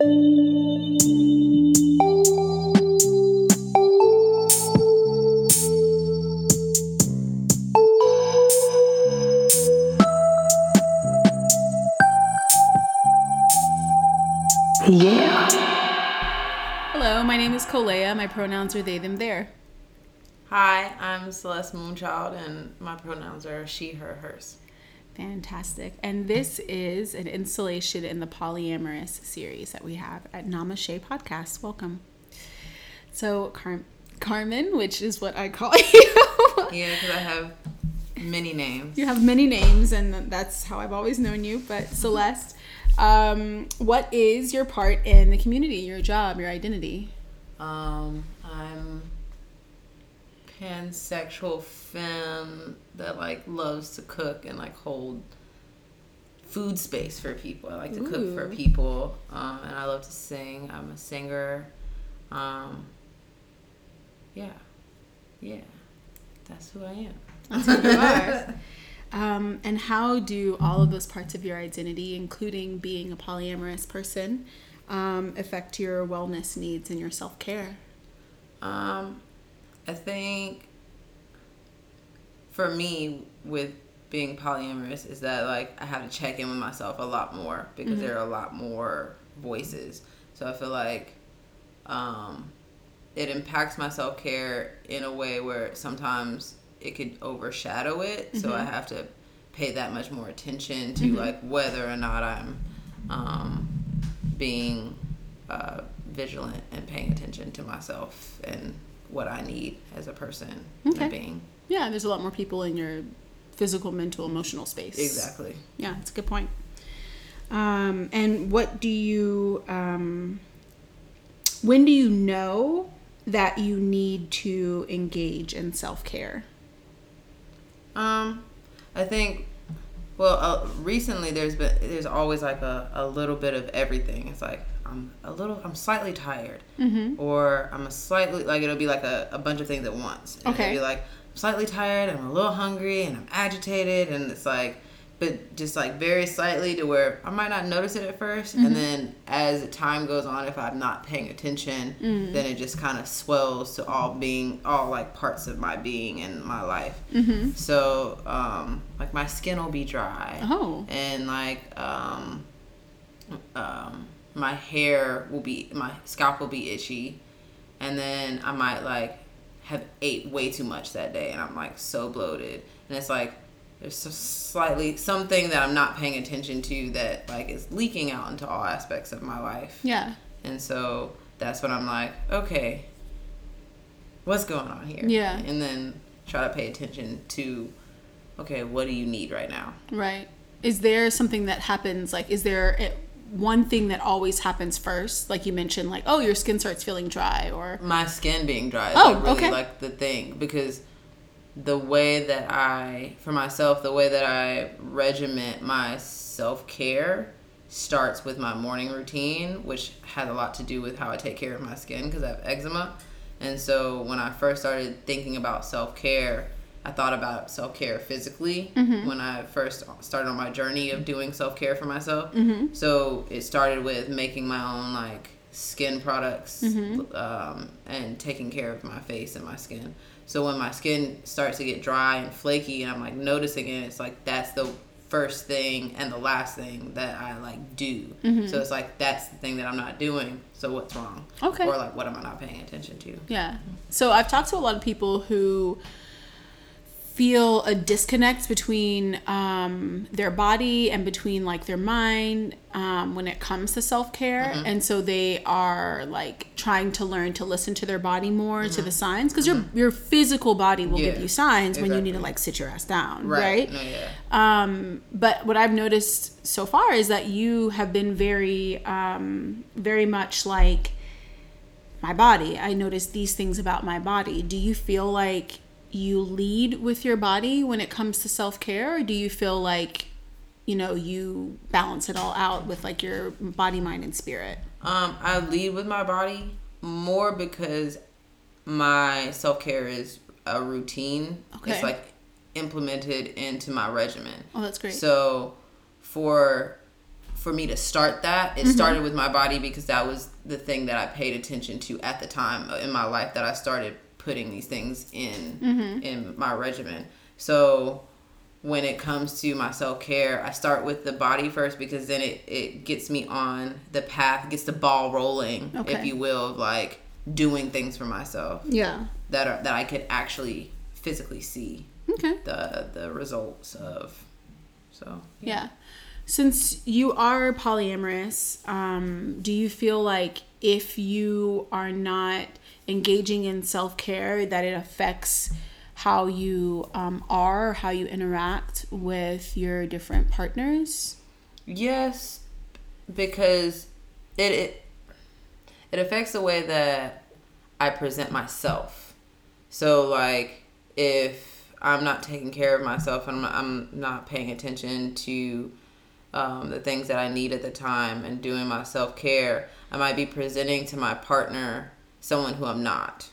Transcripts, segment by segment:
Yeah. Hello, my name is Kolea. My pronouns are they, them, their. Hi, I'm Celeste Moonchild, and my pronouns are she, her, hers. Fantastic. And this is an installation in the polyamorous series that we have at Namaste Podcast. Welcome. So, Car- Carmen, which is what I call you. Yeah, because I have many names. you have many names, and that's how I've always known you. But Celeste, um, what is your part in the community, your job, your identity? Um, I'm pansexual femme that like loves to cook and like hold food space for people. I like to cook for people, um, and I love to sing. I'm a singer. Um, yeah, yeah, that's who I am. That's who you are. Um, and how do all of those parts of your identity, including being a polyamorous person, um, affect your wellness needs and your self care? Um, I think for me with being polyamorous is that like I have to check in with myself a lot more because there are a lot more voices. So I feel like um, it impacts my self care in a way where sometimes it could overshadow it. So I have to pay that much more attention to like whether or not I'm um, being uh, vigilant and paying attention to myself and what I need as a person Okay. and being. Yeah, there's a lot more people in your physical, mental, emotional space. Exactly. Yeah, that's a good point. Um, and what do you, um, when do you know that you need to engage in self care? Um, I think. Well, uh, recently there's been there's always like a, a little bit of everything. It's like I'm a little I'm slightly tired, Mm-hmm. or I'm a slightly like it'll be like a, a bunch of things at once. And Okay. It'll be like I'm slightly tired, I'm a little hungry, and I'm agitated, and it's like, but just like very slightly to where I might not notice it at 1st Mm-hmm. and then as time goes on, if I'm not paying attention, Mm. then it just kind of swells to all being all like parts of my being and my life. Mm-hmm. So, um, like my skin will be dry, Oh. and like um, um, my hair will be, my scalp will be itchy, and then I might like have ate way too much that day, and I'm like so bloated, and it's like there's slightly something that I'm not paying attention to that like is leaking out into all aspects of my life, Yeah. and so that's when I'm like, okay, what's going on here? Yeah. and then try to pay attention to, okay, what do you need right now? Right. Is there something that happens? Like, is there one thing that always happens first? Like you mentioned, like, oh, your skin starts feeling dry, or my skin being dry is Oh, like really okay. like the thing because the way that I for myself the way that I regiment my self-care starts with my morning routine which has a lot to do with how I take care of my skin because I have eczema and so when I first started thinking about self-care I thought about self-care physically mm-hmm. when I first started on my journey of doing self-care for myself mm-hmm. so it started with making my own like skin products mm-hmm. um, and taking care of my face and my skin. So when my skin starts to get dry and flaky and I'm like noticing it, it's like that's the first thing and the last thing that I like do. So it's like that's the thing that I'm not doing. So what's wrong? Okay. Or like what am I not paying attention to? yeah. So I've talked to a lot of people who feel a disconnect between um, their body and between like their mind um, when it comes to self-care. And so they are like trying to learn to listen to their body more to the signs because your your physical body will give you signs when you need to like sit your ass down right, No, yeah. Um, but what I've noticed so far is that you have been very, um, very much like my body. I noticed these things about my body. Do you feel like you lead with your body when it comes to self care, or do you feel like, you know, you balance it all out with like your body, mind, and spirit? Um, I lead with my body more because my self care is a routine. Okay. It's like implemented into my regimen. Oh, that's great. So for for me to start that, it Mm-hmm. started with my body because that was the thing that I paid attention to at the time in my life that I started putting these things in Mm-hmm. in my regimen. So when it comes to my self care, I start with the body first because then it, it gets me on the path, gets the ball rolling, if you will, of like doing things for myself Yeah. that are that I could actually physically see Okay. the the results of. So Yeah. Since you are polyamorous, um, do you feel like if you are not engaging in self care, that it affects how you um, are, how you interact with your different partners? Yes, because it it it affects the way that I present myself. So like if I'm not taking care of myself and I'm I'm not paying attention to um, the things that I need at the time and doing my self care, I might be presenting to my partner someone who I'm not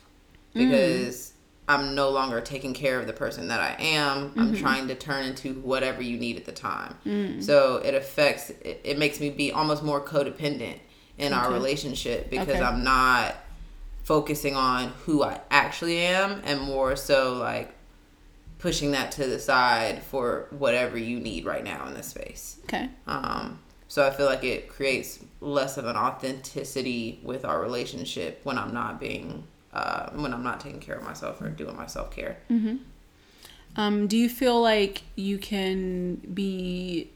because mm. I'm no longer taking care of the person that I am. I'm mm-hmm. trying to turn into whatever you need at the time. Mm. So it affects, it, it makes me be almost more codependent in our relationship because Okay. I'm not focusing on who I actually am and more so like pushing that to the side for whatever you need right now in this space. Okay. Um, so I feel like it creates less of an authenticity with our relationship when I'm not being, uh, when I'm not taking care of myself or doing my self care. Um, do you feel like you can be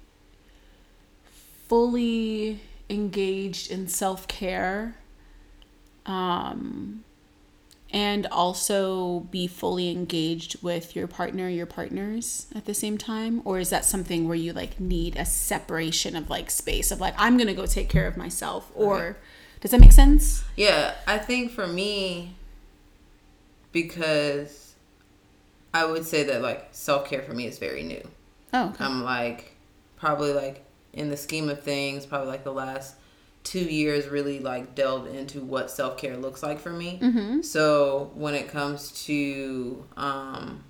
fully engaged in self care um, and also be fully engaged with your partner, your partners at the same time? Or is that something where you like need a separation of like space of like, I'm to go take care of myself? Or does that make sense? Yeah, I think for me, because I would say that like self care for me is very new. Oh, okay. I'm like probably like in the scheme of things, probably like the last two years really like delved into what self care looks like for me. Mm-hmm. So when it comes to um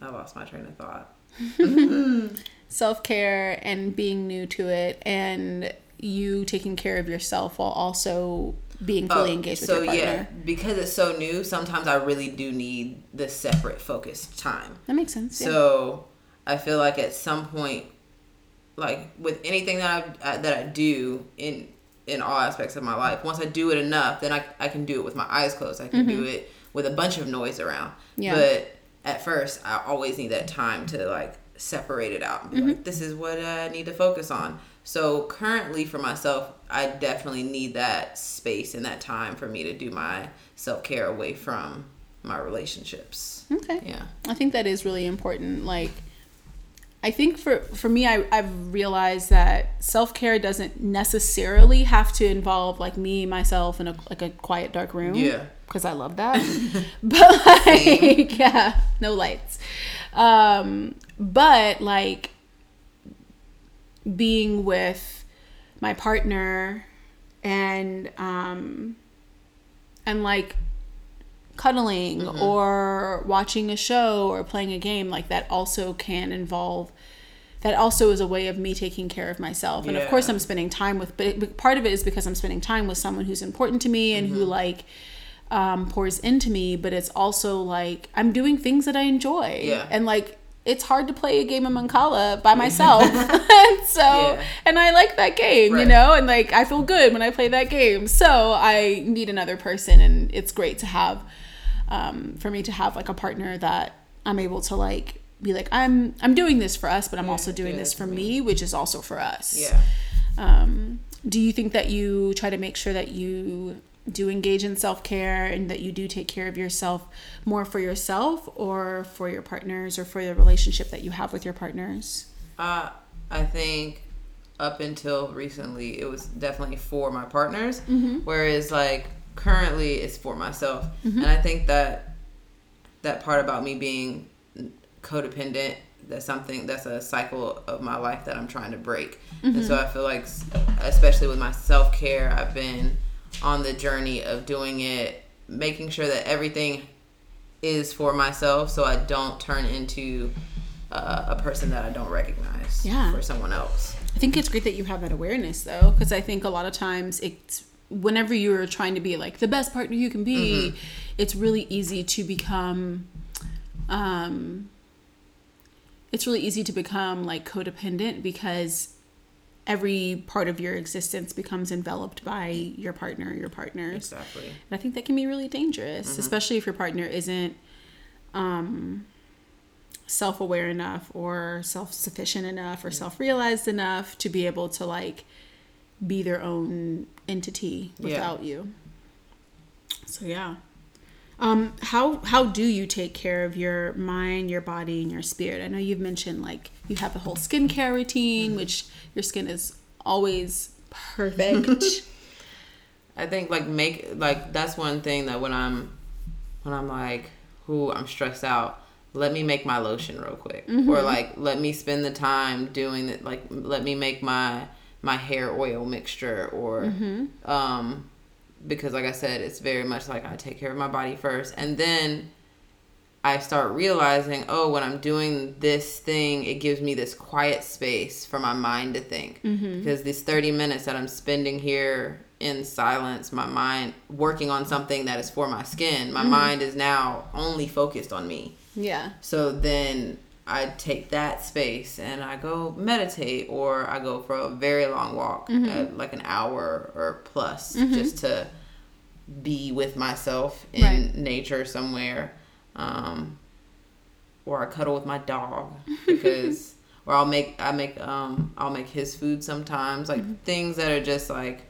I lost my train of thought. self care and being new to it, and you taking care of yourself while also being fully Oh, engaged with so your partner. yeah, because it's so new, sometimes I really do need the separate focused time. That makes sense. yeah. So I feel like at some point, like with anything that I, I that I do in in all aspects of my life, once I do it enough, then I I can do it with my eyes closed. I can do it with a bunch of noise around. Mm-hmm. Yeah. But at first, I always need that time to like separate it out and be Mm-hmm. like, this is what I need to focus on. So currently, for myself, I definitely need that space and that time for me to do my self care away from my relationships. Okay. Yeah. I think that is really important. Like, I think for for me, I I've realized that self care doesn't necessarily have to involve like me myself in a like a quiet dark room. Yeah. Because I love that, but like yeah, no lights. Um, but like being with my partner and um and like cuddling or watching a show or playing a game like that also can involve that also is a way of me taking care of myself. And of course i'm spending time with but part of it is because i'm spending time with someone who's important to me and who like um, pours into me but it's also like i'm doing things that i enjoy. Yeah. and like it's hard to play a game of mancala by myself. And so Yeah. and i like that game you know? And like i feel good when i play that game. So i need another person and it's great to have um, for me to have like a partner that i'm able to like be like i'm i'm doing this for us but i'm also doing this for for me which is also for us. Yeah. um, do you think that you try to make sure that you do engage in self-care and that you do take care of yourself more for yourself or for your partners or for the relationship that you have with your partners? Uh, I think up until recently, it was definitely for my partners, whereas like currently, it's for myself. And I think that that part about me being codependent that's something that's a cycle of my life that I'm trying to break. And so I feel like, especially with my self care, I've been on the journey of doing it, making sure that everything is for myself so I don't turn into uh, a person that I don't recognize Yeah. for someone else. I think it's great that you have that awareness though, because I think a lot of times it's whenever you're trying to be like the best partner you can be, it's really easy to become um it's really easy to become like codependent because every part of your existence becomes enveloped by your partner or your partners. Exactly. And I think that can be really dangerous, especially if your partner isn't um, self aware enough or self sufficient enough or self realized enough to be able to like be their own entity Yeah. without you. So yeah. Um, how how do you take care of your mind, your body, and your spirit? I know you've mentioned like you have a whole skincare routine, which your skin is always perfect. I think like make like that's one thing that when I'm when I'm like, who I'm stressed out, let me make my lotion real quick, or like let me spend the time doing it. Like let me make my my hair oil mixture, or um, because like I said, it's very much like I take care of my body first, and then I start realizing, oh, when I'm doing this thing, it gives me this quiet space for my mind to think. Mm-hmm. Because these 30 minutes that I'm spending here in silence, my mind working on something that is for my skin, my mm-hmm. mind is now only focused on me. yeah. So then I take that space and I go meditate or I go for a very long walk, uh, like an hour or plus, just to be with myself in Right. nature somewhere. Um, or I cuddle with my dog because, or I'll make I make um I'll make his food sometimes, like things that are just like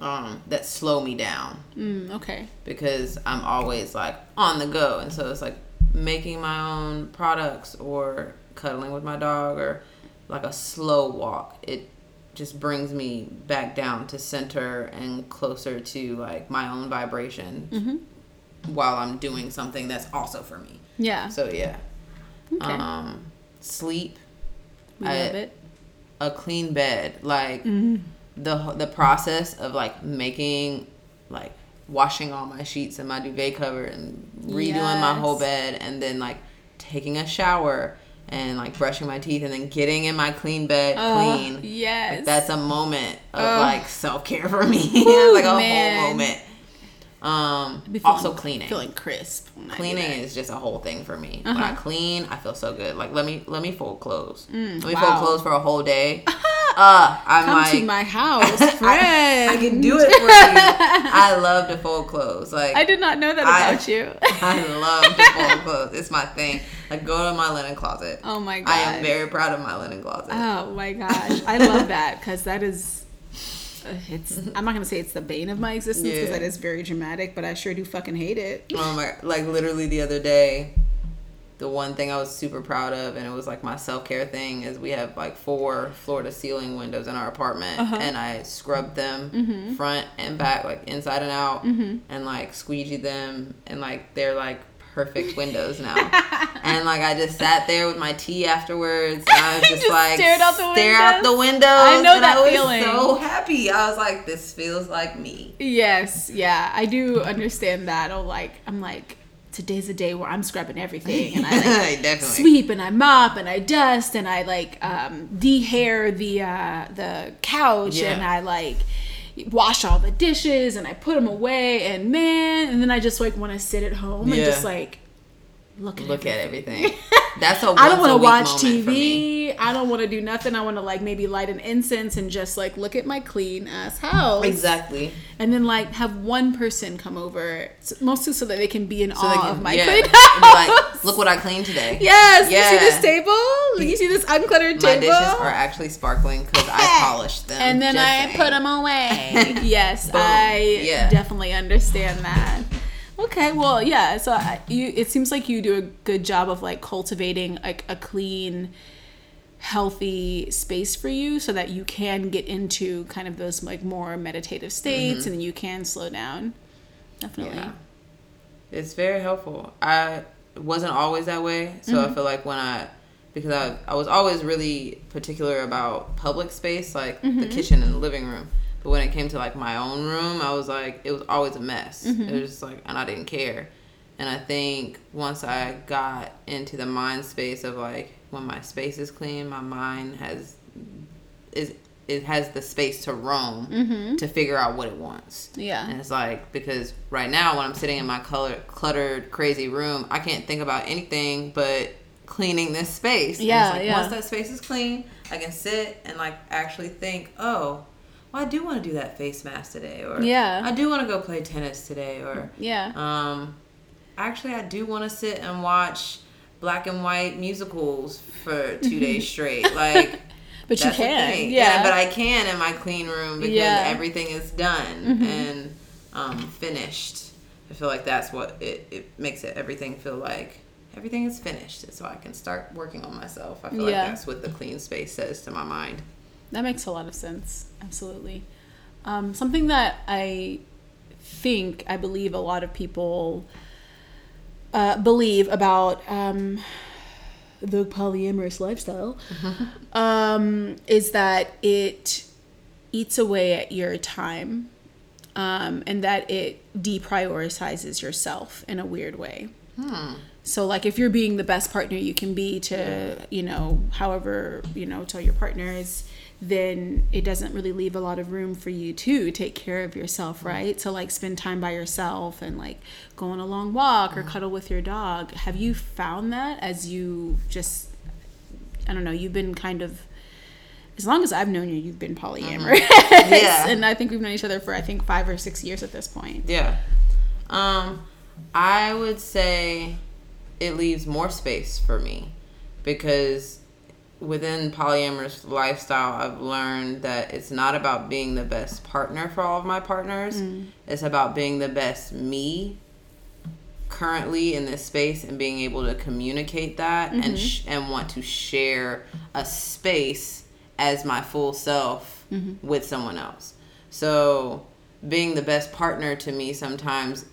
um that slow me down Mm, okay. because I'm always like on the go. And so it's like making my own products or cuddling with my dog or like a slow walk. It just brings me back down to center and closer to like my own vibration while I'm doing something that's also for me. Yeah. So yeah. Okay. Um sleep we I- love it. a clean bed like Mm-hmm. the the process of like making like washing all my sheets and my duvet cover and redoing my whole bed and then like taking a shower and like brushing my teeth and then getting in my clean bed Oh, clean yes. like, that's a moment of Ugh. like self-care for me Woo, like a man. whole moment um feeling- also cleaning Feeling crisp. when I do cleaning is just a whole thing for me. When I Uh-huh. clean, I feel so good. Like let me let me fold clothes. let me Mm, wow. fold clothes for a whole day. uh, I'm Come like to my house, friend. I, I can do it for you. I love to fold clothes. Like I did not know that I- about you. I love to fold clothes. It's my thing. Like go to my linen closet. oh my god. I am very proud of my linen closet. Oh my gosh, I love that because that is. uh, It's. I'm not gonna say it's the bane of my existence because Yeah. that is very dramatic, but I sure do fucking hate it. Oh my! Like literally the other day, the one thing I was super proud of, and it was like my self care thing, is we have like four floor to ceiling windows in our apartment, Uh-huh. and I scrubbed them Mm-hmm. front and back, like inside and out, and like squeegee them, and like they're like perfect windows now. and like I just sat there with my tea afterwards, and I was just, Just like stared out the stare out the windows? I know and that I was feeling. So happy! I was like, this feels like me. Yes, yeah, I do understand that. Oh, like I'm like today's a day where I'm scrubbing everything, and I like sweep and I mop and I dust and I like um, de-hair the uh, the couch Yeah. and I like wash all the dishes and I put them away and man, and then I just like want to sit at home and just like look at Look at everything. everything. That's a I don't want to watch TV. I don't want to do nothing. I want to like maybe light an incense and just like look at my clean ass house. Exactly. And then like have one person come over, mostly so that they can be in So awe can, of my yeah, clean be like, house. look what I cleaned today. Yes, you see Yeah. this table? You see this uncluttered My table? dishes are actually sparkling because I polished them. and then I saying. put them away. yes, Boom. I Yeah. definitely understand that. Okay, well, yeah. So I, you, it seems like you do a good job of like cultivating like a clean, healthy space for you, so that you can get into kind of those like more meditative states, and then you can slow down. Definitely. Yeah. It's very helpful. I wasn't always that way, so Mm-hmm. I feel like when I because I I was always really particular about public space, like Mm-hmm. the kitchen and the living room. But when it came to like my own room, I was like it was always a mess. Mm-hmm. It was just like and I didn't care. And I think once I got into the mind space of like when my space is clean, my mind has is it has the space to roam to figure out what it wants. Mm-hmm. Yeah. And it's like because right now when I'm sitting in my color cluttered crazy room, I can't think about anything but cleaning this space. Yeah, it's like, yeah. Once that space is clean, I can sit and like actually think, oh, well, I do want to do that face mask today, or Yeah. I do want to go play tennis today, or Yeah. um, actually, I do want to sit and watch black and white musicals for two days straight. Like, but you can. thing. Yeah. but I can in my clean room because Yeah. everything is done and um, finished. I feel like that's what it, it makes it everything feel like everything is finished, so I can start working on myself. I feel like that's what the clean space says to my mind. That makes a lot of sense. Absolutely. Um, something that I think, I believe a lot of people uh, believe about um, the polyamorous lifestyle um, is that it eats away at your time um, and that it deprioritizes yourself in a weird way. So like if you're being the best partner you can be to, you know, however, you know, tell your partners, then it doesn't really leave a lot of room for you to take care of yourself, mm. right? So like spend time by yourself and like go on a long walk or mm. cuddle with your dog. Have you found that as you just I don't know, you've been kind of as long as I've known you, you've been polyamorous. Mm-hmm. Yeah. And I think we've known each other for I think five or six years at this point. Yeah. Um, I would say it leaves more space for me because within polyamorous lifestyle, I've learned that it's not about being the best partner for all of my partners. Mm. It's about being the best me currently in this space and being able to communicate that and mm-hmm. sh- and want to share a space as my full self mm-hmm. with someone else. So being the best partner to me sometimes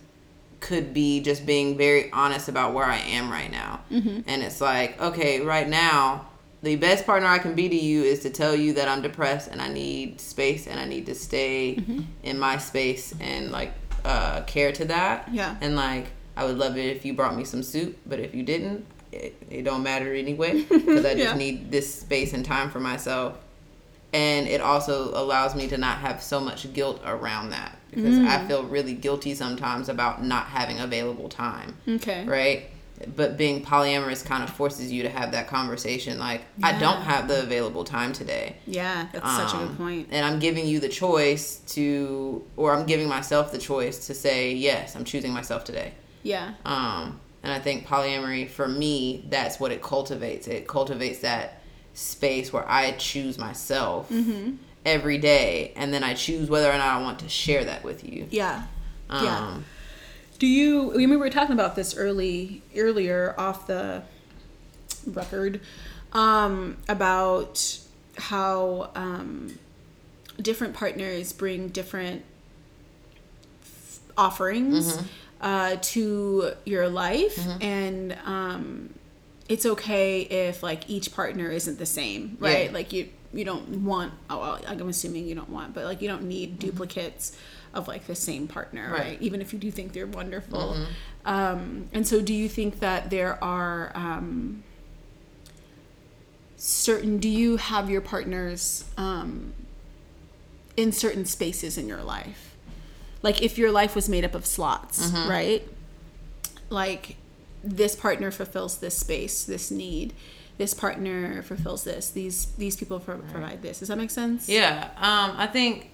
could be just being very honest about where I am right now. Mm-hmm. And it's like, okay, right now, the best partner I can be to you is to tell you that I'm depressed and I need space and I need to stay in my space and like uh, care to that. Yeah. And like, I would love it if you brought me some soup, but if you didn't, it, it don't matter anyway because I just Yeah. need this space and time for myself and it also allows me to not have so much guilt around that because Mm. I feel really guilty sometimes about not having available time, Okay. right? But being polyamorous kind of forces you to have that conversation like I don't have the available time today. Yeah, that's such a Um, good point. And I'm giving you the choice to or I'm giving myself the choice to say yes, I'm choosing myself today. Yeah. Um, and I think polyamory for me, that's what it cultivates. It cultivates that space where I choose myself Mm-hmm. every day, and then I choose whether or not I want to share that with you. Yeah. Um, Yeah. Do you? We we were talking about this early earlier off the record um, about how um, different partners bring different f- offerings uh, to your life, and um, it's okay if like each partner isn't the same, right? Yeah. Like you you don't want. Oh, well, I'm assuming you don't want, but like you don't need duplicates of like the same partner, right? Right. Even if you do think they're wonderful. Um, and so, do you think that there are um, certain? Do you have your partners um, in certain spaces in your life? Like if your life was made up of slots, right? Like this partner fulfills this space, this need. This partner fulfills this. These these people pro- provide this. Does that make sense? yeah, um, I think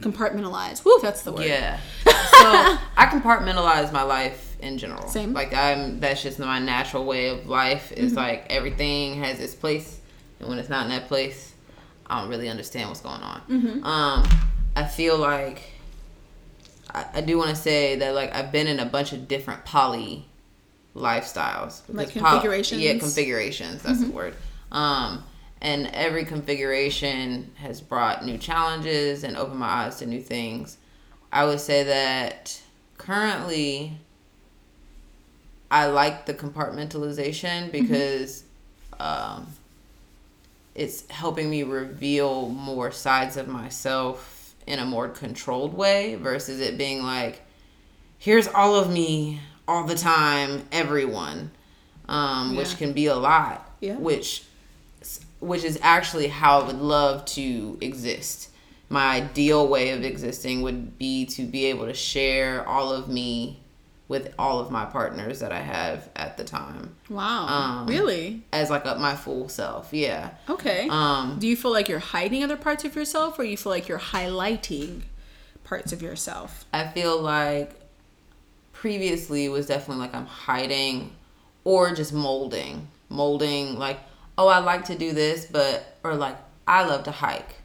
Compartmentalize. Woo, that's the word. yeah. so I compartmentalize my life in general. Same. Mm-hmm. Like I'm. That's just my natural way of life. Is like everything has its place, and when it's not in that place, I don't really understand what's going on. Mm-hmm. Um, I feel like I, I do want to say that like I've been in a bunch of different poly lifestyles. Like Because poly- configurations? yeah, configurations. That's the word. Um, and every configuration has brought new challenges and opened my eyes to new things. I would say that currently I like the compartmentalization because um, it's helping me reveal more sides of myself in a more controlled way versus it being like, here's all of me all the time everyone um, which can be a lot Yeah. which which is actually how I would love to exist. My ideal way of existing would be to be able to share all of me with all of my partners that I have at the time Wow. Um, really? as like a, my full self. Yeah. Okay. Um Do you feel like you're hiding other parts of yourself or you feel like you're highlighting parts of yourself? I feel like previously it was definitely like I'm hiding or just molding. Molding like, oh, I like to do this, but or like I love to hike.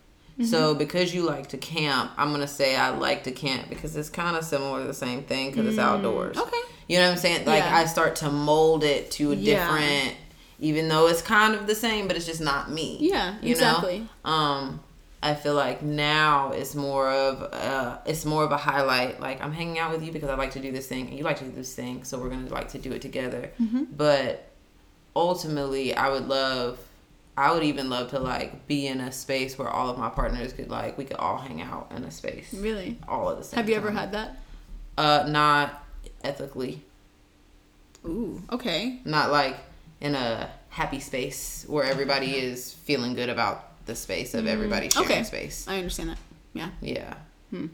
So because you like to camp, I'm gonna say I like to camp because it's kind of similar to the same thing because it's outdoors. okay. You know what I'm saying? Like Yeah. I start to mold it to a Yeah. different, even though it's kind of the same, but it's just not me. Yeah, you exactly. Know? Um, I feel like now it's more of uh, it's more of a highlight. Like I'm hanging out with you because I like to do this thing, and you like to do this thing, so we're gonna like to do it together. Mm-hmm. But ultimately, I would love. I would even love to like be in a space where all of my partners could like we could all hang out in a space Really? all at the same Have you ever had that? uh not ethically Ooh, okay. not like in a happy space where everybody is feeling good about the space of everybody sharing Mm, Okay. space. I understand that. Yeah. Yeah. Hmm.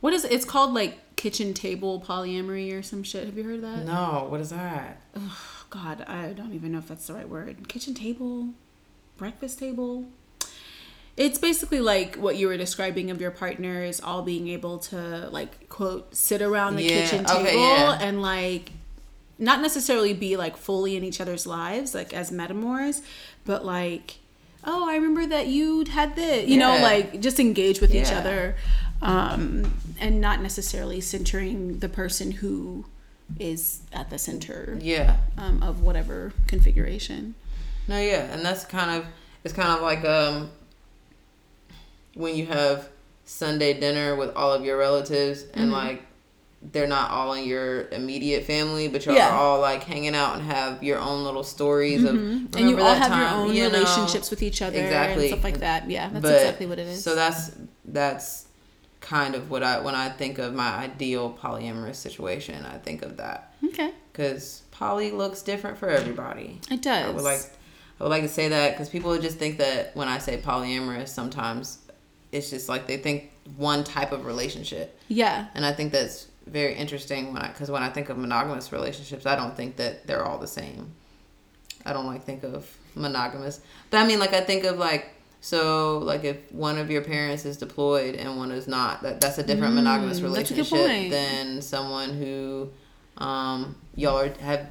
What is it's called like kitchen table polyamory or some shit. Have you heard of that? No, what is that? Oh, God, I don't even know if that's the right word. Kitchen table, breakfast table. It's basically like what you were describing of your partners all being able to like quote sit around the Yeah, kitchen table okay, yeah. and like not necessarily be like fully in each other's lives like as metamors, but like oh I remember that you had this you know like just engage with each other um, and not necessarily centering the person who is at the center Yeah. um, of whatever configuration. No, yeah, and that's kind of it's kind of like um when you have Sunday dinner with all of your relatives and Mm-hmm. like they're not all in your immediate family, but you're Yeah. Mm-hmm. all like hanging out and have your own little stories of and you "Remember all that have your time?" own You know? relationships with each other Exactly. and stuff like that. Yeah, that's But- exactly what it is. So that's that's kind of what I when I think of my ideal polyamorous situation, I think of that okay, because poly looks different for everybody. it does. I would like I would like to say that because people just think that when I say polyamorous, sometimes it's just like they think one type of relationship, yeah, and I think that's very interesting when I because when I think of monogamous relationships, I don't think that they're all the same. I don't like think of monogamous, but I mean like I think of like so like if one of your parents is deployed and one is not, that that's a different monogamous Mm, good relationship than someone who um y'all are, have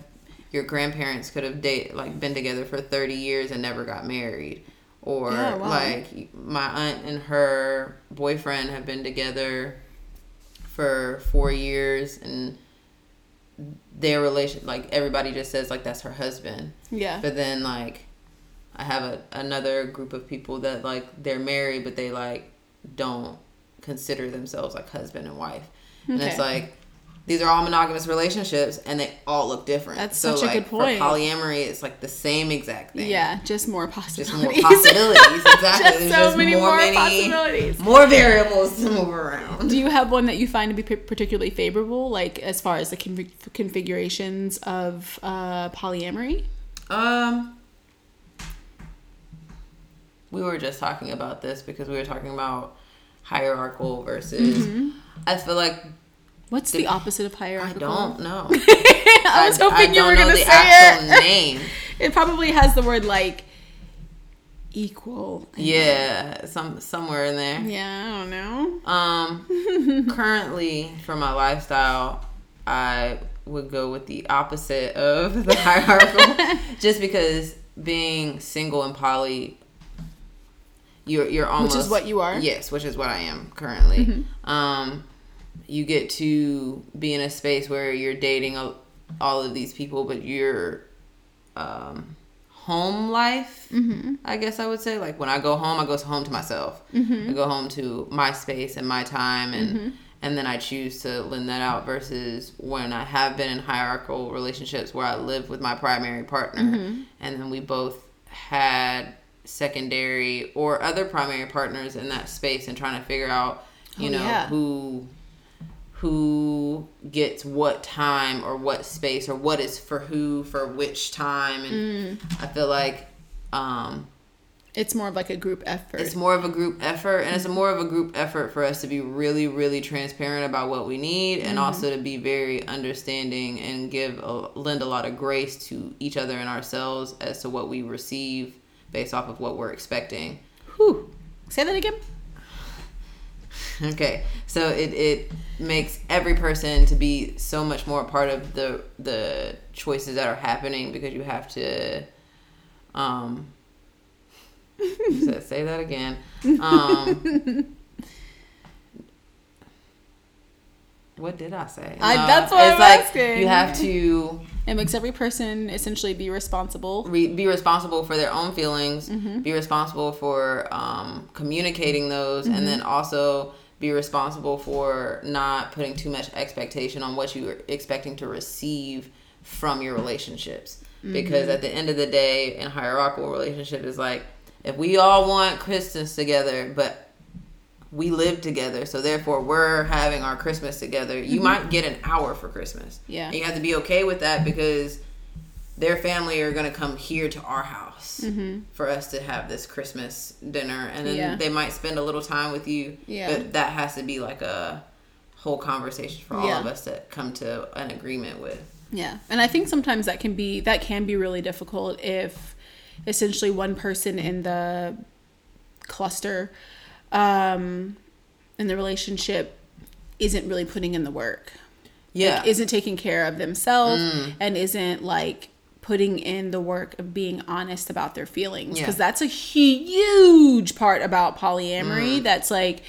your grandparents could have date like been together for 30 years and never got married. Or Yeah, wow. like my aunt and her boyfriend have been together for 4 years and their relation like everybody just says like that's her husband. Yeah, but then like I have a, another group of people that like they're married but they like don't consider themselves like husband and wife. And it's like these are all monogamous relationships and they all look different. That's so such a good point. for polyamory it's like the same exact thing. yeah, just more possibilities. Just more possibilities. Exactly. just There's so just many more, more many possibilities. more variables to move around. Do you have one that you find to be p- particularly favorable, like as far as the config- configurations of uh, polyamory? Um, we were just talking about this because we were talking about hierarchical versus. Mm-hmm. I feel like What's the opposite of hierarchical? I don't know. I was hoping you were gonna say actual it. name. It probably has the word like equal. Yeah, some somewhere in there. Yeah, I don't know. Um, currently for my lifestyle, I would go with the opposite of the hierarchical, just because being single and poly, you're you're almost Which is what you are. Mm-hmm. Yes, which is what I am currently. Um, you get to be in a space where you're dating a, all of these people, but your um, home life, Mm-hmm. I guess I would say, like when I go home, I go home to myself. Mm-hmm. I go home to my space and my time, and and then I choose to lend that out. Versus when I have been in hierarchical relationships where I live with my primary partner, Mm-hmm. and then we both had secondary or other primary partners in that space, and trying to figure out, you Oh, know, yeah. who who gets what time or what space or what is for who for which time and I feel like um It's more of like a group effort. it's more of a group effort and it's more of a group effort for us to be really really transparent about what we need and also to be very understanding and give a, lend a lot of grace to each other and ourselves as to what we receive based off of what we're expecting Whew. Say that again. okay so it, it makes every person to be so much more a part of the the choices that are happening because you have to um say that again um what did i say I- that's what I'm asking. you have to It makes every person essentially be responsible. re- be responsible for their own feelings, Mm-hmm. be responsible for um, communicating those, and Mm-hmm. then also be responsible for not putting too much expectation on what you are expecting to receive from your relationships. Mm-hmm. Because at the end of the day, in hierarchical relationship, is like if we all want Christmas together, but we live together, so therefore we're having our Christmas together. You might get an hour for Christmas. Mm-hmm. Yeah. And you have to be okay with that because their family are going to come here to our house for us to have this Christmas dinner. And then Mm-hmm. Yeah. they might spend a little time with you. Yeah. But that has to be like a whole conversation for all Yeah. of us to come to an agreement with. Yeah. And I think sometimes that can be that can be really difficult if essentially one person in the cluster um in the relationship isn't really putting in the work. Yeah. Like, isn't taking care of themselves and isn't like putting in the work of being honest about their feelings Yeah. because that's a huge part about polyamory that's like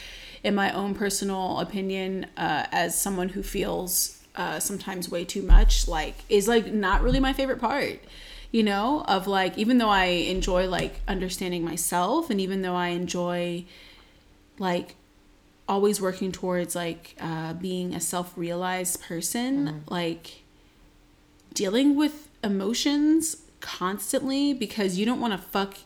in my own personal opinion uh, as someone who feels uh, sometimes way too much like is like not really my favorite part you know of like even though i enjoy like understanding myself and even though i enjoy like always working towards like uh, being a self-realized person like dealing with emotions constantly because you don't want to fuck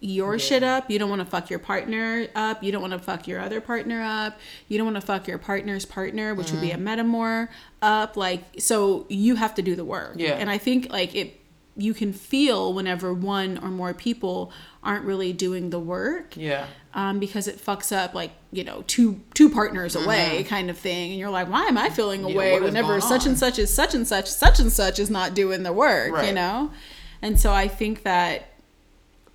your shit up you don't want to fuck your partner up you don't want to fuck your other partner up you don't want to fuck your partner's partner which would be a metamor up like so you have to do the work. Yeah. and i think like it you can feel whenever one or more people aren't really doing the work. Yeah. um, because it fucks up like you know two two partners away kind of thing. And you're like why am i feeling Mm-hmm. Yeah, away whenever such and such is such and such such and such is not doing the work you know? And so i think that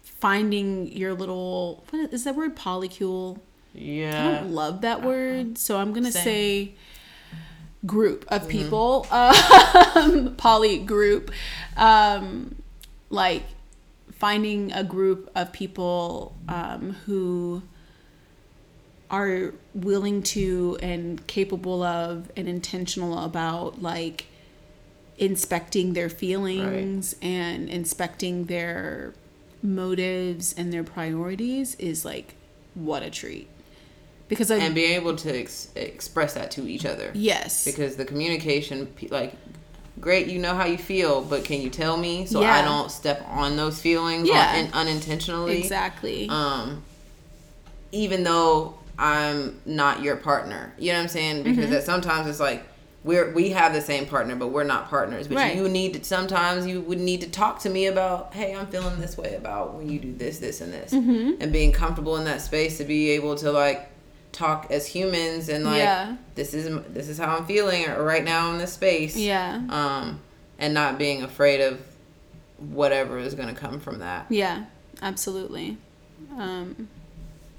finding your little what is, is that word? Polycule? Yeah. i don't love that word. So i'm gonna Same. say group of Mm-hmm. people um, poly group um, like finding a group of people um, who are willing to and capable of and intentional about like inspecting their feelings and inspecting their motives and their priorities is like what a treat because I And being able to ex- express that to each other. yes because the communication like great you know how you feel but can you tell me so i don't step on those feelings Yeah. un- unintentionally exactly um even though i'm not your partner you know what i'm saying because Mm-hmm. that sometimes it's like we're we have the same partner but we're not partners but Right. you need to sometimes you would need to talk to me about hey i'm feeling this way about when you do this this and this Mm-hmm. and being comfortable in that space to be able to like talk as humans and like Yeah. this is this is how i'm feeling or right now in this space yeah um and not being afraid of whatever is going to come from that Yeah, absolutely. Um,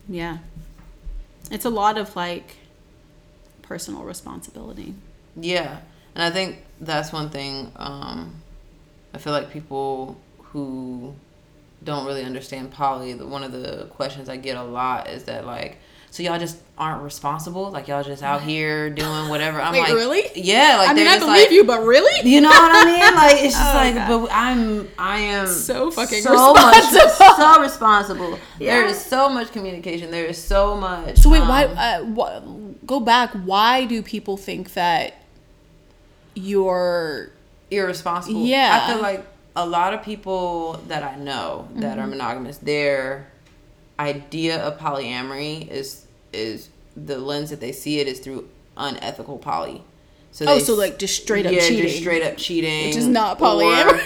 yeah. It's a lot of like personal responsibility. Yeah, and I think that's one thing. Um, I feel like people who don't really understand poly, one of the questions I get a lot is that like, so y'all just aren't responsible? Like y'all just out here doing whatever? I'm Wait, like, really? Yeah, like I mean, they're I believe like, you, but really? You know what I mean? Like it's just Oh, like, God. but I'm, I am So fucking so much, responsible. so responsible. There Yeah. is so much communication. There is so much. So wait, why? um, Uh, wh- go back. Why do people think that you're? irresponsible. Yeah. I feel like a lot of people that I know that Mm-hmm. are monogamous, their idea of polyamory is is the lens that they see it is through unethical poly. So Oh, they so like just straight up yeah, cheating. just straight up cheating, Which is not or- polyamory.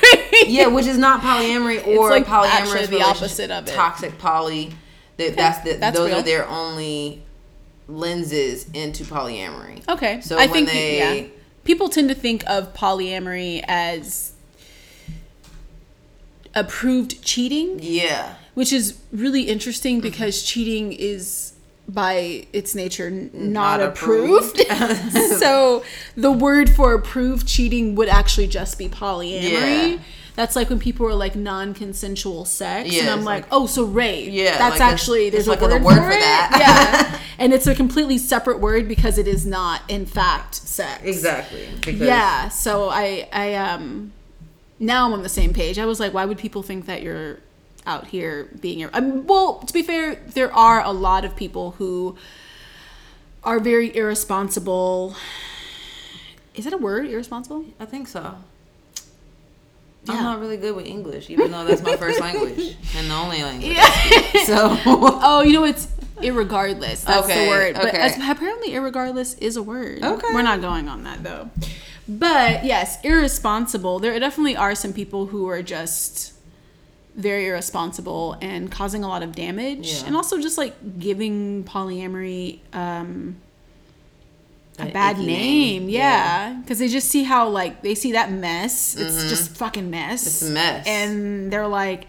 yeah, which is not polyamory or like polyamorous. actually the opposite of it. Toxic poly. That that's the that's those real. are their only lenses into polyamory. Okay. So I when think they yeah. People tend to think of polyamory as approved cheating, yeah. which is really interesting Mm-hmm. because cheating is by its nature not, Not approved. approved. so the word for approved cheating would actually just be polyamory. Yeah. That's like when people are like non-consensual sex, Yeah, and I'm like, like- oh, so rape. Yeah, that's like a- actually there's a like a word, word for, for that. yeah, and it's a completely separate word because it is not, in fact, sex. Exactly. Yeah. So I, I um, now I'm on the same page. I was like, why would people think that you're out here being? Um, well, to be fair, there are a lot of people who are very irresponsible. Is that a word? Irresponsible? I think so. Yeah. I'm not really good with English, even though that's my first language and the only language. Yeah. So oh, you know it's irregardless. That's the Okay, word. But okay. as, apparently, irregardless is a word. Okay. We're not going on that though. But yes, irresponsible. There definitely are some people who are just very irresponsible and causing a lot of damage, Yeah. and also just like giving polyamory um, a An bad name. name. Yeah, because they just see how like they see that mess. It's just fucking mess. Mm-hmm. It's a mess. and they're like.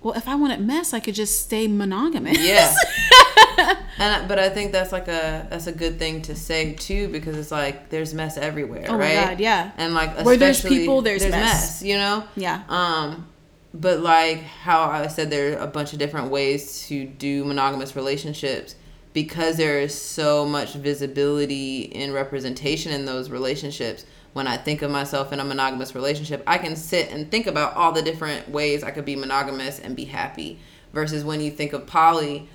Well, if I want wanted mess, I could just stay monogamous. Yeah. and but I think that's like a that's a good thing to say too because it's like there's mess everywhere, Oh right? God, yeah. And like Where there's people, there's mess. you know. Yeah. Um, but like how I said, there are a bunch of different ways to do monogamous relationships because there is so much visibility and representation in those relationships. When I think of myself in a monogamous relationship, I can sit and think about all the different ways I could be monogamous and be happy. Versus when you think of poly,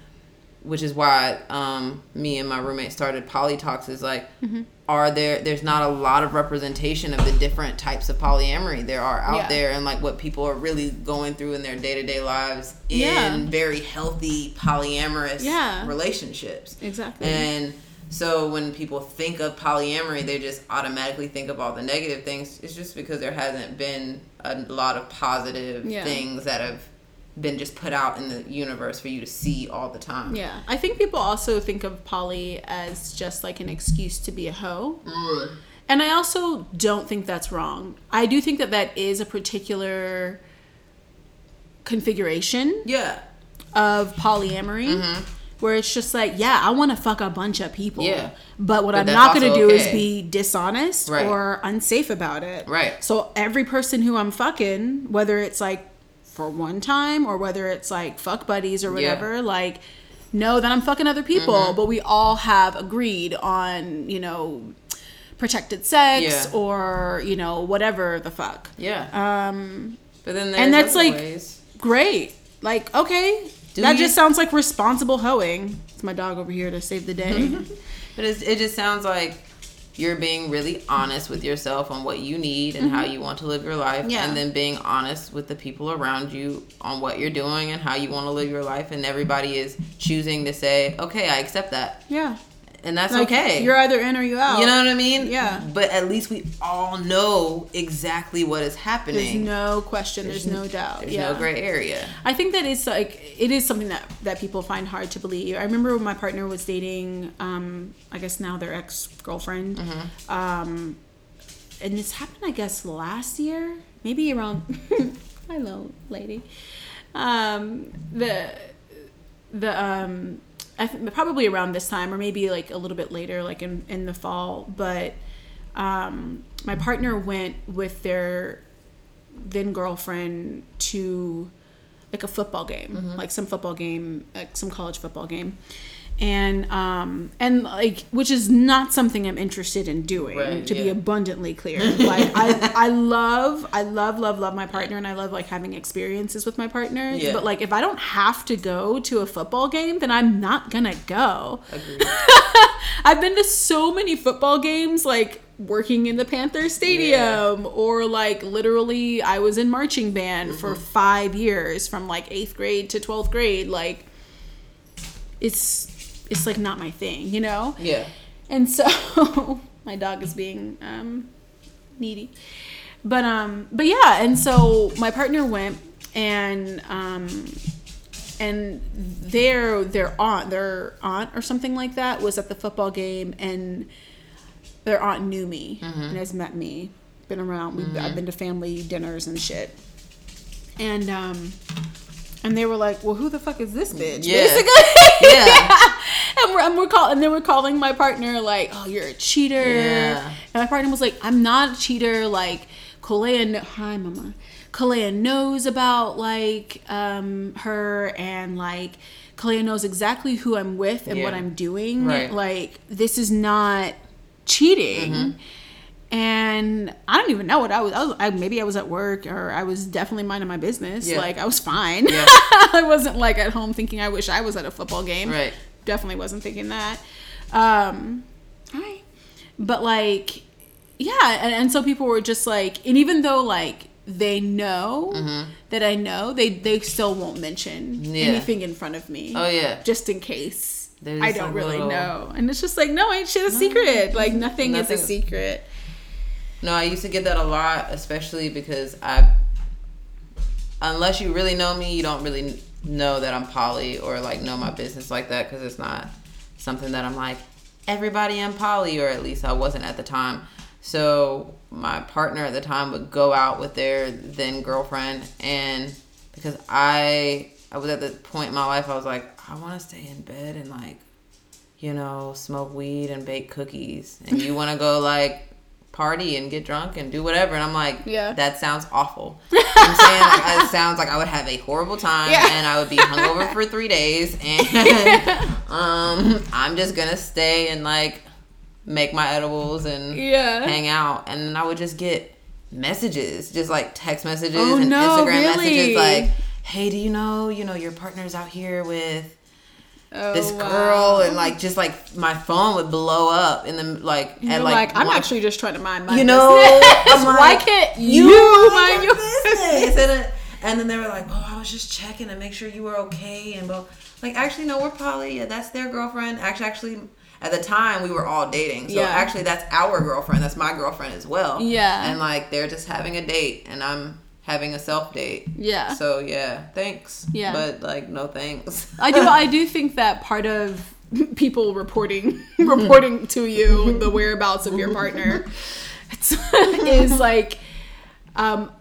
which is why um, me and my roommate started poly talks is like Mm-hmm. are there there's not a lot of representation of the different types of polyamory there are out Yeah. there and like what people are really going through in their day-to-day lives in Yeah. very healthy polyamorous Yeah. relationships Exactly. and so when people think of polyamory they just automatically think of all the negative things it's just because there hasn't been a lot of positive things that have been just put out in the universe for you to see all the time yeah. I think people also think of poly as just like an excuse to be a hoe. And I also don't think that's wrong. I do think that that is a particular configuration yeah of polyamory. Mm-hmm. Where it's just like, yeah, I want to fuck a bunch of people. Yeah. But what But I'm not going to do is be dishonest Right. or unsafe about it. Right. So every person who I'm fucking, whether it's like for one time or whether it's like fuck buddies or Yeah. whatever, like know that I'm fucking other people, Mm-hmm. but we all have agreed on, you know, protected sex Yeah. or, you know, whatever the fuck. Yeah. Um but then and that's like ways. great. Like, okay. Do that you- just sounds like responsible hoeing. It's my dog over here to save the day. But it's, it just sounds like you're being really honest with yourself on what you need and how you want to live your life. Mm-hmm. Yeah. And then being honest with the people around you on what you're doing and how you want to live your life. And everybody is choosing to say, okay, I accept that. yeah. And that's Like, okay. You're either in or you out. you know what I mean? Yeah. But at least we all know exactly what is happening. There's no question. There's, no doubt. There's yeah. no gray area. I think that is like it is something that that people find hard to believe. I remember when my partner was dating, um, I guess now their ex girlfriend, Mm-hmm. um, and this happened, I guess, last year, maybe around. hello, lady. Um, the the um, probably around this time, or maybe like a little bit later, like in in the fall. But um, my partner went with their then girlfriend to like a football game, Mm-hmm. like some football game, like some college football game. And um and like which is not something I'm interested in doing Right, to be abundantly clear. Like I I love I love love love my partner and I love like having experiences with my partner. Yeah. But like if I don't have to go to a football game, then I'm not gonna go. I've been to so many football games, like working in the Panther Stadium, or like literally, I was in marching band for five years from like eighth grade to 12th grade. Like, it's, it's like not my thing, you know? yeah. And so my dog is being um, needy. But um but yeah, and so my partner went and um and their their aunt their aunt or something like that was at the football game and their aunt knew me and has met me been around we've, i've been to family dinners and shit and um and they were like well who the fuck is this bitch Yeah. basically Yeah. And we're, and we're call, and then we're calling my partner like oh you're a cheater Yeah. and my partner was like i'm not a cheater like Kalea, kn- hi mama Kalea knows about like um her and like Kalea knows exactly who I'm with and what I'm doing. Right. Like this is not cheating. And I don't even know what I was. I was I, maybe I was at work or I was definitely minding my business. Yeah. Like I was fine. Yeah. I wasn't like at home thinking I wish I was at a football game. Right. Definitely wasn't thinking that. Um, hi. But like, yeah, and, and so people were just like, and even though like they know that I know, they they still won't mention Mm-hmm. Yeah. anything in front of me. Oh yeah. Just in case. I don't really little- know. And it's just like, no, ain't shit a secret. Like nothing, is a secret. No, I used to get that a lot, especially because I, unless you really know me, you don't really know that I'm poly or like know my business like that because it's not something that I'm like everybody I'm poly or at least I wasn't at the time. So my partner at the time would go out with their then girlfriend, and because I I was at the point in my life I was like I want to stay in bed and like you know smoke weed and bake cookies, and you want to go like party and get drunk and do whatever. And I'm like, Yeah. that sounds awful. I'm saying like, it sounds like I would have a horrible time Yeah. and I would be hungover for three days. And um, I'm just gonna stay and like make my edibles and Yeah. hang out. And then I would just get messages, just like text messages Oh, and no, Instagram really? messages like, hey, do you know, you know, your partner's out here with Oh, this wow. girl and like just like my phone would blow up and then like You're at like, like, I'm one- actually just trying to mind my you know business. I'm Why like, can't you, mind your business? and, then, and then they were like oh I was just checking to make sure you were okay and but like actually no we're poly yeah that's their girlfriend actually actually at the time we were all dating so Yeah. actually that's our girlfriend that's my girlfriend as well Yeah. and like they're just having a date and I'm having a self date Yeah. so yeah thanks Yeah. but like no thanks I do. I do think that part of people reporting reporting to you the whereabouts of your partner it's, is like, um,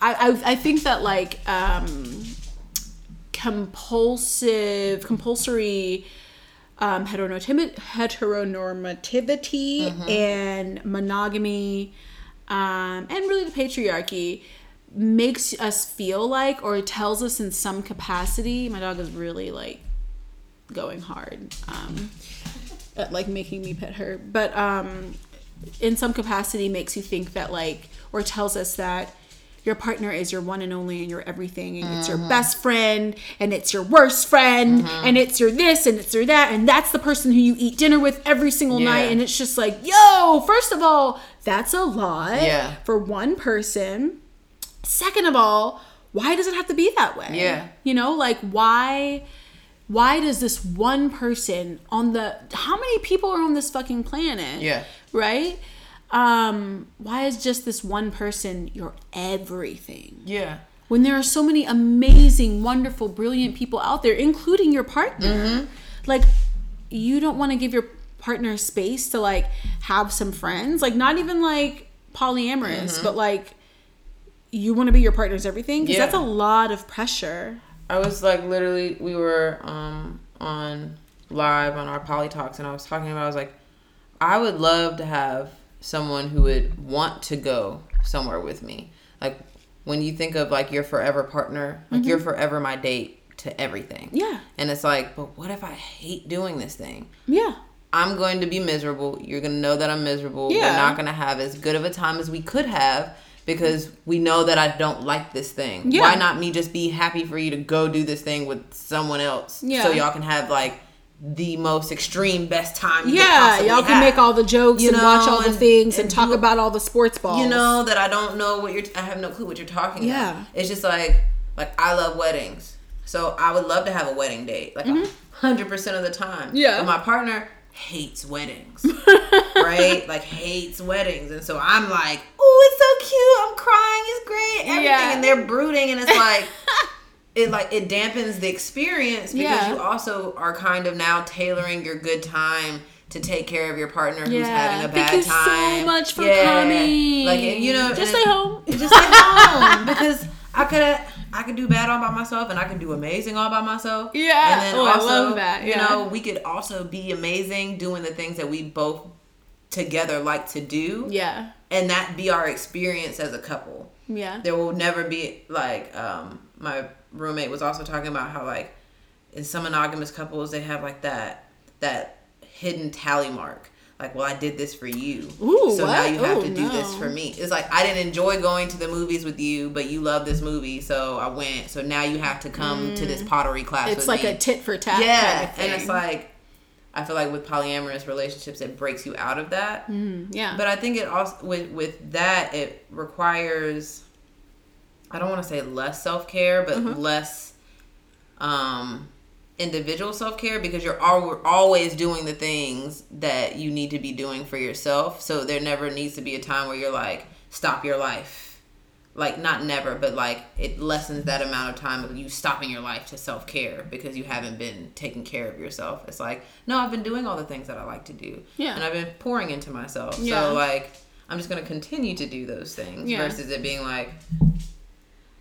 I, I I think that like um, compulsive compulsory um, heteronormativ- heteronormativity and monogamy um, and really the patriarchy makes us feel like or tells us in some capacity my dog is really like going hard um, at like making me pet her. But um, in some capacity makes you think that like or tells us that your partner is your one and only and your everything and it's your best friend and it's your worst friend and it's your this and it's your that and that's the person who you eat dinner with every single Yeah. night. And it's just like yo first of all that's a lot Yeah. for one person second of all why does it have to be that way? Yeah. you know like why why does this one person on the how many people are on this fucking planet? Yeah. right? Um why is just this one person your everything? Yeah. When there are so many amazing wonderful brilliant people out there including your partner. Mm-hmm. like you don't want to give your partner space to like have some friends. Like not even like polyamorous but like you want to be your partner's everything because Yeah. that's a lot of pressure I was like literally we were um on live on our poly talks and I was talking about I was like I would love to have someone who would want to go somewhere with me. Like when you think of like your forever partner, like you're forever my date to everything. Mm-hmm. Yeah. And it's like, but what if I hate doing this thing? yeah I'm going to be miserable. You're going to know that I'm miserable. Yeah. We're not going to have as good of a time as we could have because we know that I don't like this thing. Yeah. Why not me just be happy for you to go do this thing with someone else Yeah. so y'all can have like the most extreme best time you Yeah, y'all can have. make all the jokes You and watch all know, the things and, and talk do- about all the sports balls. you know that I don't know what you're I have no clue what you're talking Yeah. about. It's just like like I love weddings. So I would love to have a wedding date. Like a 100% of the time. Mm-hmm. Yeah. But my partner hates weddings, right? Like hates weddings, and so I'm like, oh, it's so cute. I'm crying. It's great. Everything, Yeah. and they're brooding, and it's like. It like it dampens the experience because Yeah. you also are kind of now tailoring your good time to take care of your partner who's having a bad time. Thank you so much for coming. Like you know, Just stay home. Just stay home because I could I could do bad all by myself and I could do amazing all by myself. Yeah. And then Oh, I also, love that. you know, we could also be amazing doing the things that we both together like to do, Yeah. and that be our experience as a couple. Yeah. There will never be like um my roommate was also talking about how like in some monogamous couples they have like that that hidden tally mark. Like, well, I did this for you, Ooh, so now you have Ooh, to do this for me. It's like I didn't enjoy going to the movies with you, but you love this movie, so I went. So now you have to come to this pottery class. Mm. It's like me. a tit for tat. yeah, Kind of thing. and it's like I feel like with polyamorous relationships, it breaks you out of that. yeah. But I think it also with with that it requires I don't want to say less self care, but Mm-hmm. less um individual self care because you're al- always doing the things that you need to be doing for yourself. So there never needs to be a time where you're like stop your life. Like not never, but like it lessens that amount of time of you stopping your life to self care because you haven't been taking care of yourself. It's like no, I've been doing all the things that I like to do, Yeah. and I've been pouring into myself. Yeah. So like I'm just gonna continue to do those things Yeah. versus it being like,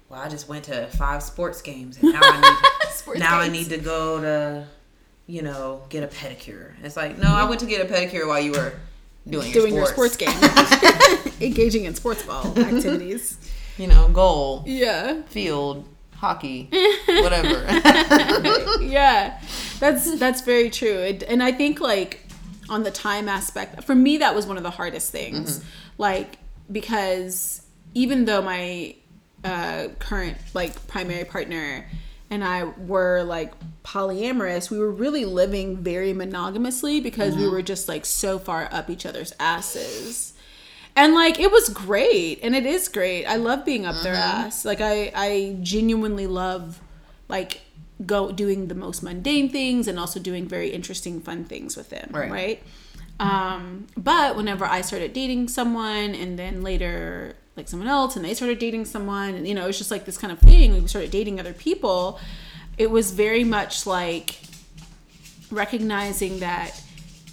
well, I just went to five sports games and now I need Sports now I need to go to, you know, get a pedicure. It's like no, I went to get a pedicure while you were doing your doing your sports. sports game, engaging in sports ball activities. You know, goal, Yeah, field, hockey, whatever. yeah, that's that's very true. It, and I think like on the time aspect, for me, that was one of the hardest things. Mm-hmm. Like because even though my uh, current like primary partner and I were like polyamorous, we were really living very monogamously because Mm-hmm. we were just like so far up each other's asses. And like it was great and it is great. I love being up their Mm-hmm. ass. Like I I genuinely love like go doing the most mundane things and also doing very interesting fun things with them, Right. right? Um but whenever I started dating someone and then later like someone else and they started dating someone and you know, it's just like this kind of thing. We started dating other people. It was very much like recognizing that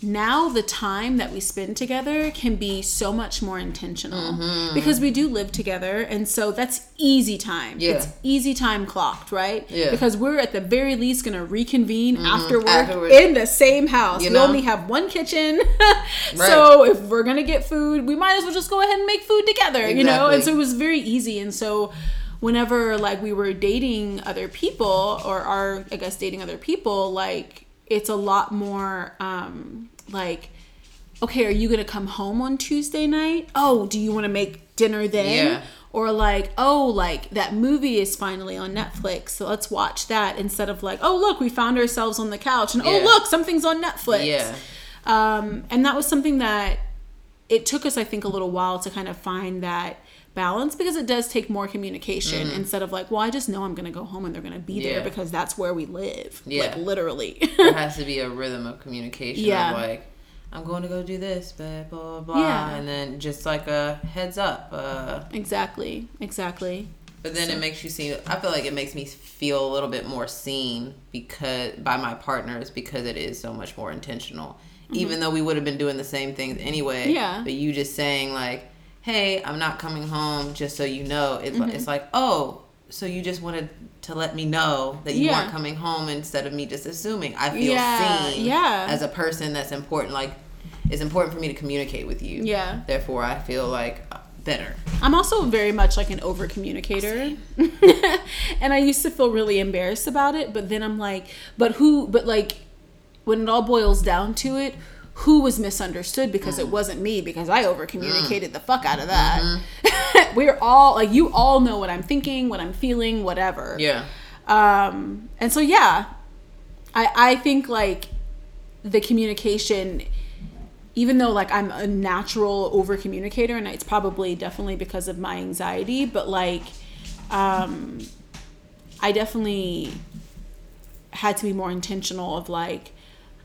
now the time that we spend together can be so much more intentional Mm-hmm. because we do live together and so that's easy time Yeah. it's easy time clocked right Yeah. Mm-hmm. because we're at the very least going to reconvene after work Afterwards. in the same house You we know? only have one kitchen so if we're going to get food we might as well just go ahead and make food together you know and so it was very easy and so whenever like we were dating other people or are i guess dating other people like it's a lot more um like okay are you gonna come home on tuesday night oh do you want to make dinner then Yeah. or like oh like that movie is finally on netflix so let's watch that instead of like oh look we found ourselves on the couch and oh look something's on netflix Yeah. um, and that was something that it took us i think a little while to kind of find that balance because it does take more communication instead of like well i just know i'm gonna go home and they're gonna be there Mm-hmm. Because that's where we live Yeah. like literally there has to be a rhythm of communication Yeah. of like I'm going to go do this, blah blah blah, Yeah. and then just like a heads up. Uh, exactly exactly but then it makes you seem. I feel like it makes me feel a little bit more seen because by my partners because it is so much more intentional. Even though we would have been doing the same things anyway. Mm-hmm. Yeah. But you just saying like, "Hey, I'm not coming home," just so you know. It's Mm-hmm. like it's like, oh. So you just wanted to let me know that you Yeah. weren't coming home instead of me just assuming. I feel Yeah, seen yeah. as a person that's important. Like, it's important for me to communicate with you. Yeah. Therefore, I feel like better. I'm also very much like an over communicator. and I used to feel really embarrassed about it, but then I'm like, but who, but like, when it all boils down to it, who was misunderstood because Mm. it wasn't me because I over communicated the fuck out of that. We're all like, you all know what I'm thinking, what I'm feeling, whatever. Yeah. Um, and so, yeah, I, I think like the communication, even though like I'm a natural over communicator and it's probably definitely because of my anxiety, but like, um, I definitely had to be more intentional of like,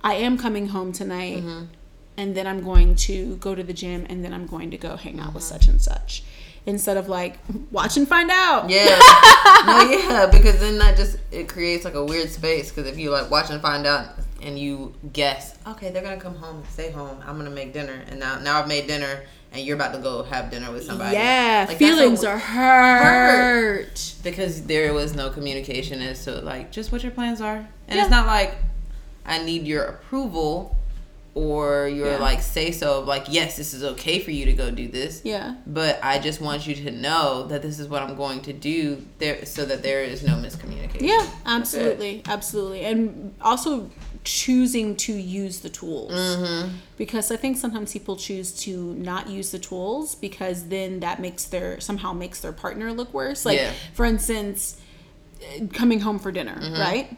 I am coming home tonight, Mm-hmm. and then I'm going to go to the gym, and then I'm going to go hang out with Mm-hmm. such and such, instead of like watch and find out. Yeah. no, yeah, because then that just it creates like a weird space. Because if you like watch and find out, and you guess, okay, they're gonna come home, stay home. I'm gonna make dinner, and now now I've made dinner, and you're about to go have dinner with somebody. Yeah, Like, feelings are hurt. because there was no communication as to like just what your plans are, and Yeah. it's not like I need your approval or your Yeah. like say so of like yes, this is okay for you to go do this. Yeah. But I just want you to know that this is what I'm going to do there, so that there is no miscommunication. Yeah, absolutely, absolutely, and also choosing to use the tools Mm-hmm. because I think sometimes people choose to not use the tools because then that makes their somehow makes their partner look worse. Like Yeah. for instance, uh, coming home for dinner, Mm-hmm. right?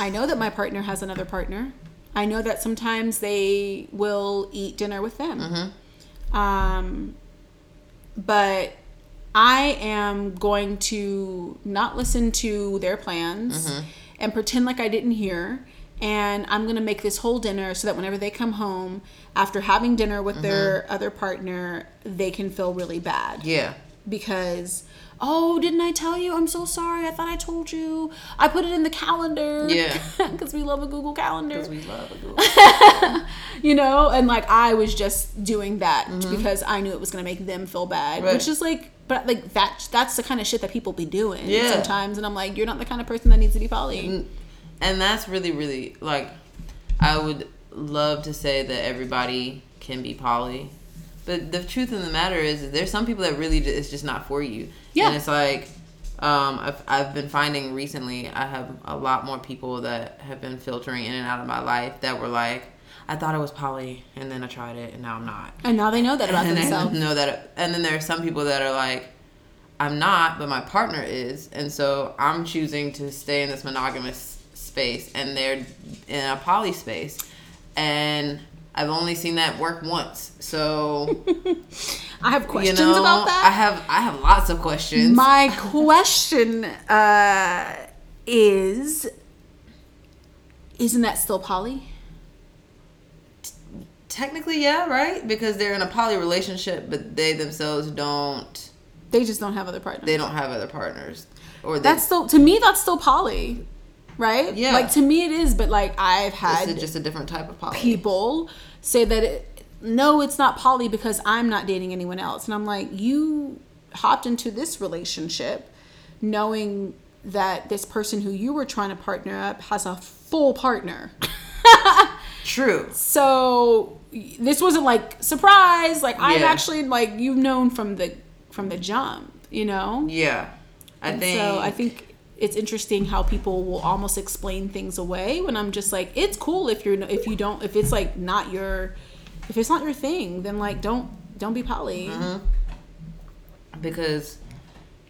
I know that my partner has another partner. I know that sometimes they will eat dinner with them. Mm-hmm. Um, but I am going to not listen to their plans Mm-hmm. and pretend like I didn't hear. And I'm going to make this whole dinner so that whenever they come home after having dinner with their other partner, they can feel really bad Yeah. because oh didn't i tell you i'm so sorry i thought i told you i put it in the calendar Yeah. because we love a google calendar Because we love a good. you know and like i was just doing that because i knew it was going to make them feel bad Mm-hmm. Right. which is like but like that that's the kind of shit that people be doing Yeah. sometimes and i'm like you're not the kind of person that needs to be poly and that's really, really like I would love to say that everybody can be poly, but the truth of the matter is, there's some people that really it's just not for you. Yeah. and it's like um, I've I've been finding recently I have a lot more people that have been filtering in and out of my life that were like. I thought I was poly, and then I tried it, and now I'm not. and now they know that about and themselves I know that. And then there are some people that are like, I'm not, but my partner is, and so I'm choosing to stay in this monogamous space, and they're in a poly space, and I've only seen that work once. So i have you questions know, about I that have I have lots of questions. my question uh is isn't that still poly Technically, yeah, right, because they're in a poly relationship, but they themselves don't. they just don't have other partners They don't have other partners, or they, That's still to me. That's still poly, right? Yeah. Like to me, it is. But like I've had is just a different type of poly. people say that it, no, it's not poly because I'm not dating anyone else, and I'm like, you hopped into this relationship knowing that this person who you were trying to partner up has a full partner. True. so this wasn't like surprise. Like I've actually like you've known from the from the jump, you know. Yeah, I And think. so I think it's interesting how people will almost explain things away when I'm just like, it's cool if you're if you don't if it's like not your if it's not your thing, then like don't don't be poly. Mm-hmm. because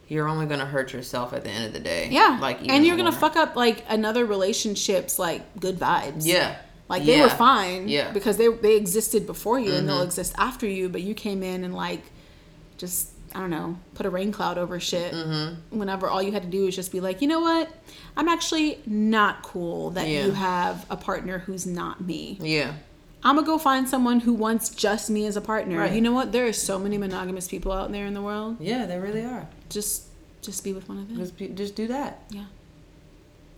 you're only gonna hurt yourself at the end of the day. Yeah, like and you're gonna fuck up like another relationship's like good vibes. Yeah, like they were fine. Yeah. because they they existed before you and they'll Mhm. exist after you, but you came in and like just I don't know put a rain cloud over shit. Mm-hmm. Whenever all you had to do is just be like, you know what, I'm actually not cool that Yeah. you have a partner who's not me. yeah, I'm gonna go find someone who wants just me as a partner. Right. You know what? There are so many monogamous people out there in the world. yeah. They really are. Just just be with one of them. Just, pe- just do that. Yeah.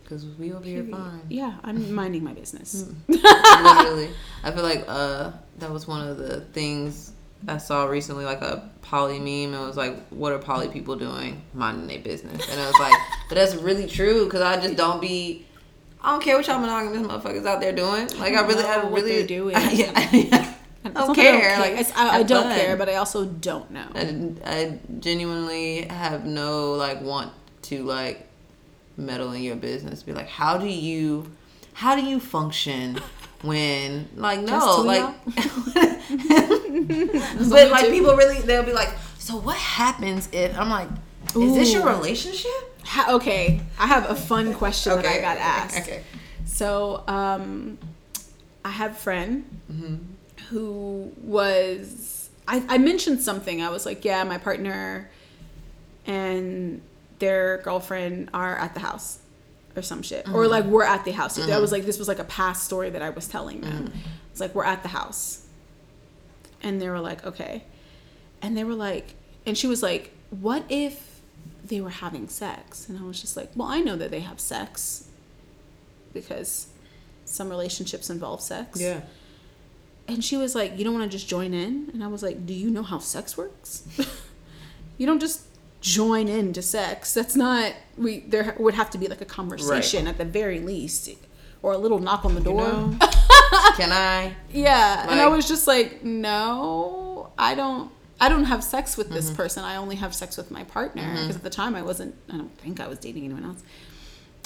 Because we over here Period. fine. Yeah, I'm minding my business. Literally, I feel like uh that was one of the things I saw recently, like a poly meme. And it was like, "What are poly people doing? Minding their business." And I was like, "But that's really true." Because I just don't be. I don't care what y'all monogamous motherfuckers out there doing. Like I, don't really, I really they're doing. yeah, yeah. I don't not care. Like I, I don't care, but I also don't know. I, I genuinely have no like want to like meddle in your business. Be like, how do you, how do you function when like no like, but like people really they'll be like, so what happens if I'm like, is this your relationship? Ha- okay, I have a fun question that I got asked. Okay. So, um, I have a friend Mm-hmm. who was I, I mentioned something. I was like, yeah, my partner and their girlfriend are at the house. Or some shit, or uh-huh. like we're at the house. That uh-huh. was like this was like a past story that I was telling them. Uh-huh. It's like we're at the house, and they were like, okay, and they were like, and she was like, what if they were having sex? And I was just like, well, I know that they have sex because some relationships involve sex. Yeah. And she was like, You don't want to just join in? And I was like, Do you know how sex works? you don't just join into sex. That's not, we, there would have to be like a conversation at the very least, or a little knock on the door. know? Can I? yeah. and I was just like, No, I don't. I don't have sex with this mm-hmm. person. I only have sex with my partner mm-hmm. because at the time I wasn't. I don't think I was dating anyone else.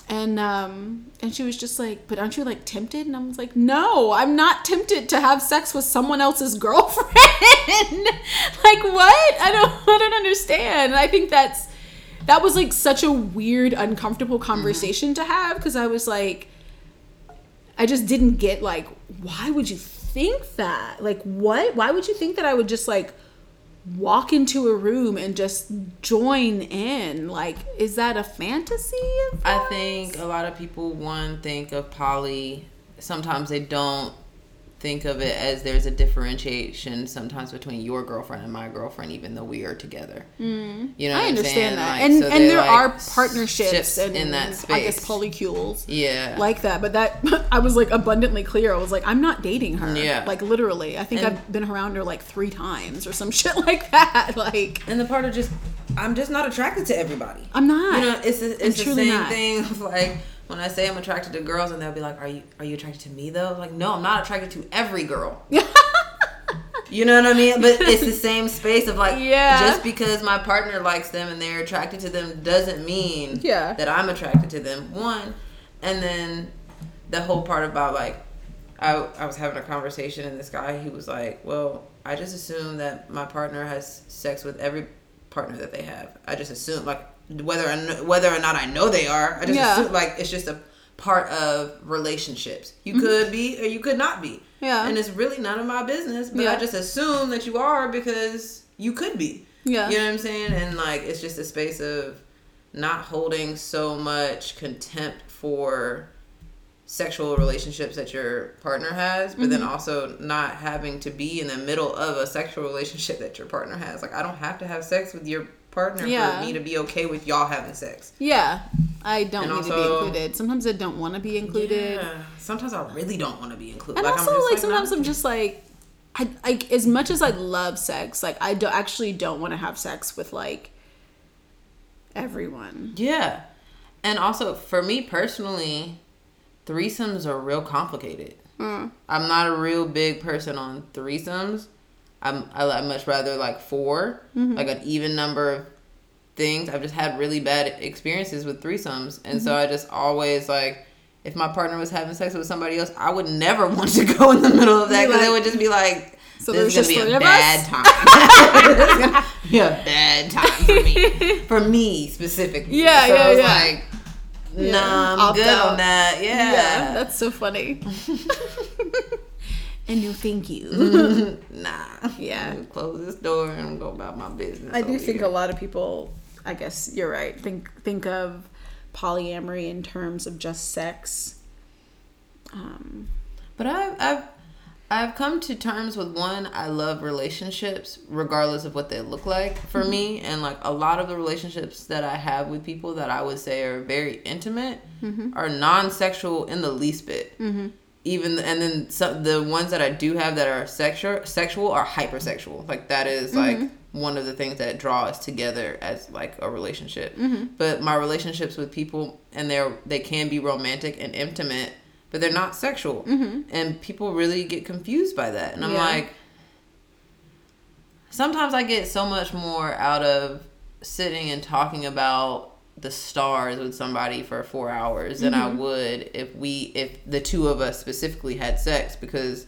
And um, and she was just like, "But aren't you like tempted?" And I was like, "No, I'm not tempted to have sex with someone else's girlfriend. like what? I don't I don't understand." And I think that's that was like such a weird, uncomfortable conversation to have because I was like, I just didn't get like, why would you think that? Like, what? Why would you think that I would just like walk into a room and just join in? Like, is that a fantasy? Of I think a lot of people one think of poly. Sometimes they don't think of it as there's a differentiation sometimes between your girlfriend and my girlfriend, even though we are together. Mm. You know, I what I'm saying? understand that, Like, and so and there like, are partnerships and in that I guess polycules. Yeah. like that but that i was like abundantly clear i was like i'm not dating her Yeah. like literally i think And- i've been around her like three times or some shit like that like and the part of just, I'm just not attracted to everybody. i'm not You know, it's the, it's the same not. thing of like when I say I'm attracted to girls, and they'll be like, "Are you are you attracted to me though?" Like, no, I'm not attracted to every girl. You know what I mean? But it's the same space of like, Yeah. just because my partner likes them and they're attracted to them doesn't mean Yeah. that I'm attracted to them. One, and then the whole part about like, I I was having a conversation and this guy he was like, well, I just assume that my partner has sex with every partner that they have. I just assume like whether or whether or not I know they are. I just Yeah. assume like it's just a part of relationships. You could be or you could not be. Mm-hmm. Yeah. And it's really none of my business, but Yeah. I just assume that you are because you could be. Yeah. You know what I'm saying? And like it's just a space of not holding so much contempt for sexual relationships that your partner has, but Mm-hmm. then also not having to be in the middle of a sexual relationship that your partner has. Like I don't have to have sex with your partner Yeah. for me to be okay with y'all having sex. yeah i don't And need to be also- included sometimes i don't want to be included Yeah. Sometimes I really don't want to be included. and like also I'm just like, sometimes not- i'm just like I, like as much as i love sex like i do, actually don't want to have sex with like everyone Yeah. And also for me personally, threesomes are real complicated. Mm. I'm not a real big person on threesomes. I'm I I much rather like 4 Mm-hmm. like an even number of things. I've just had really bad experiences with threesomes, and so Mm-hmm. I just always like. If my partner was having sex with somebody else, I would never want to go in the middle of that because like- it would just be like, So this is gonna just be a bad time. It's gonna be a bad time for me. For me specifically. Yeah, so yeah, I was yeah. like, Yeah. I'm good out. on that. Yeah. yeah that's so funny and no thank you nah. Yeah. Close this door and go about my business. I do think here. a lot of people, I guess you're right, think think of polyamory in terms of just sex. Um, But I've I've I've come to terms with one. I love relationships, regardless of what they look like for mm-hmm. me. And like a lot of the relationships that I have with people that I would say are very intimate mm-hmm. are non-sexual in the least bit. Mm-hmm. Even and then some, the ones that I do have that are sexual sexual are hypersexual. Like that is mm-hmm. like one of the things that draw us together as like a relationship. Mm-hmm. But my relationships with people and they're they can be romantic and intimate, but they're not sexual. Mm-hmm. And people really get confused by that. And I'm Yeah. like sometimes I get so much more out of sitting and talking about the stars with somebody for four hours than I would if we if the two of us specifically had sex because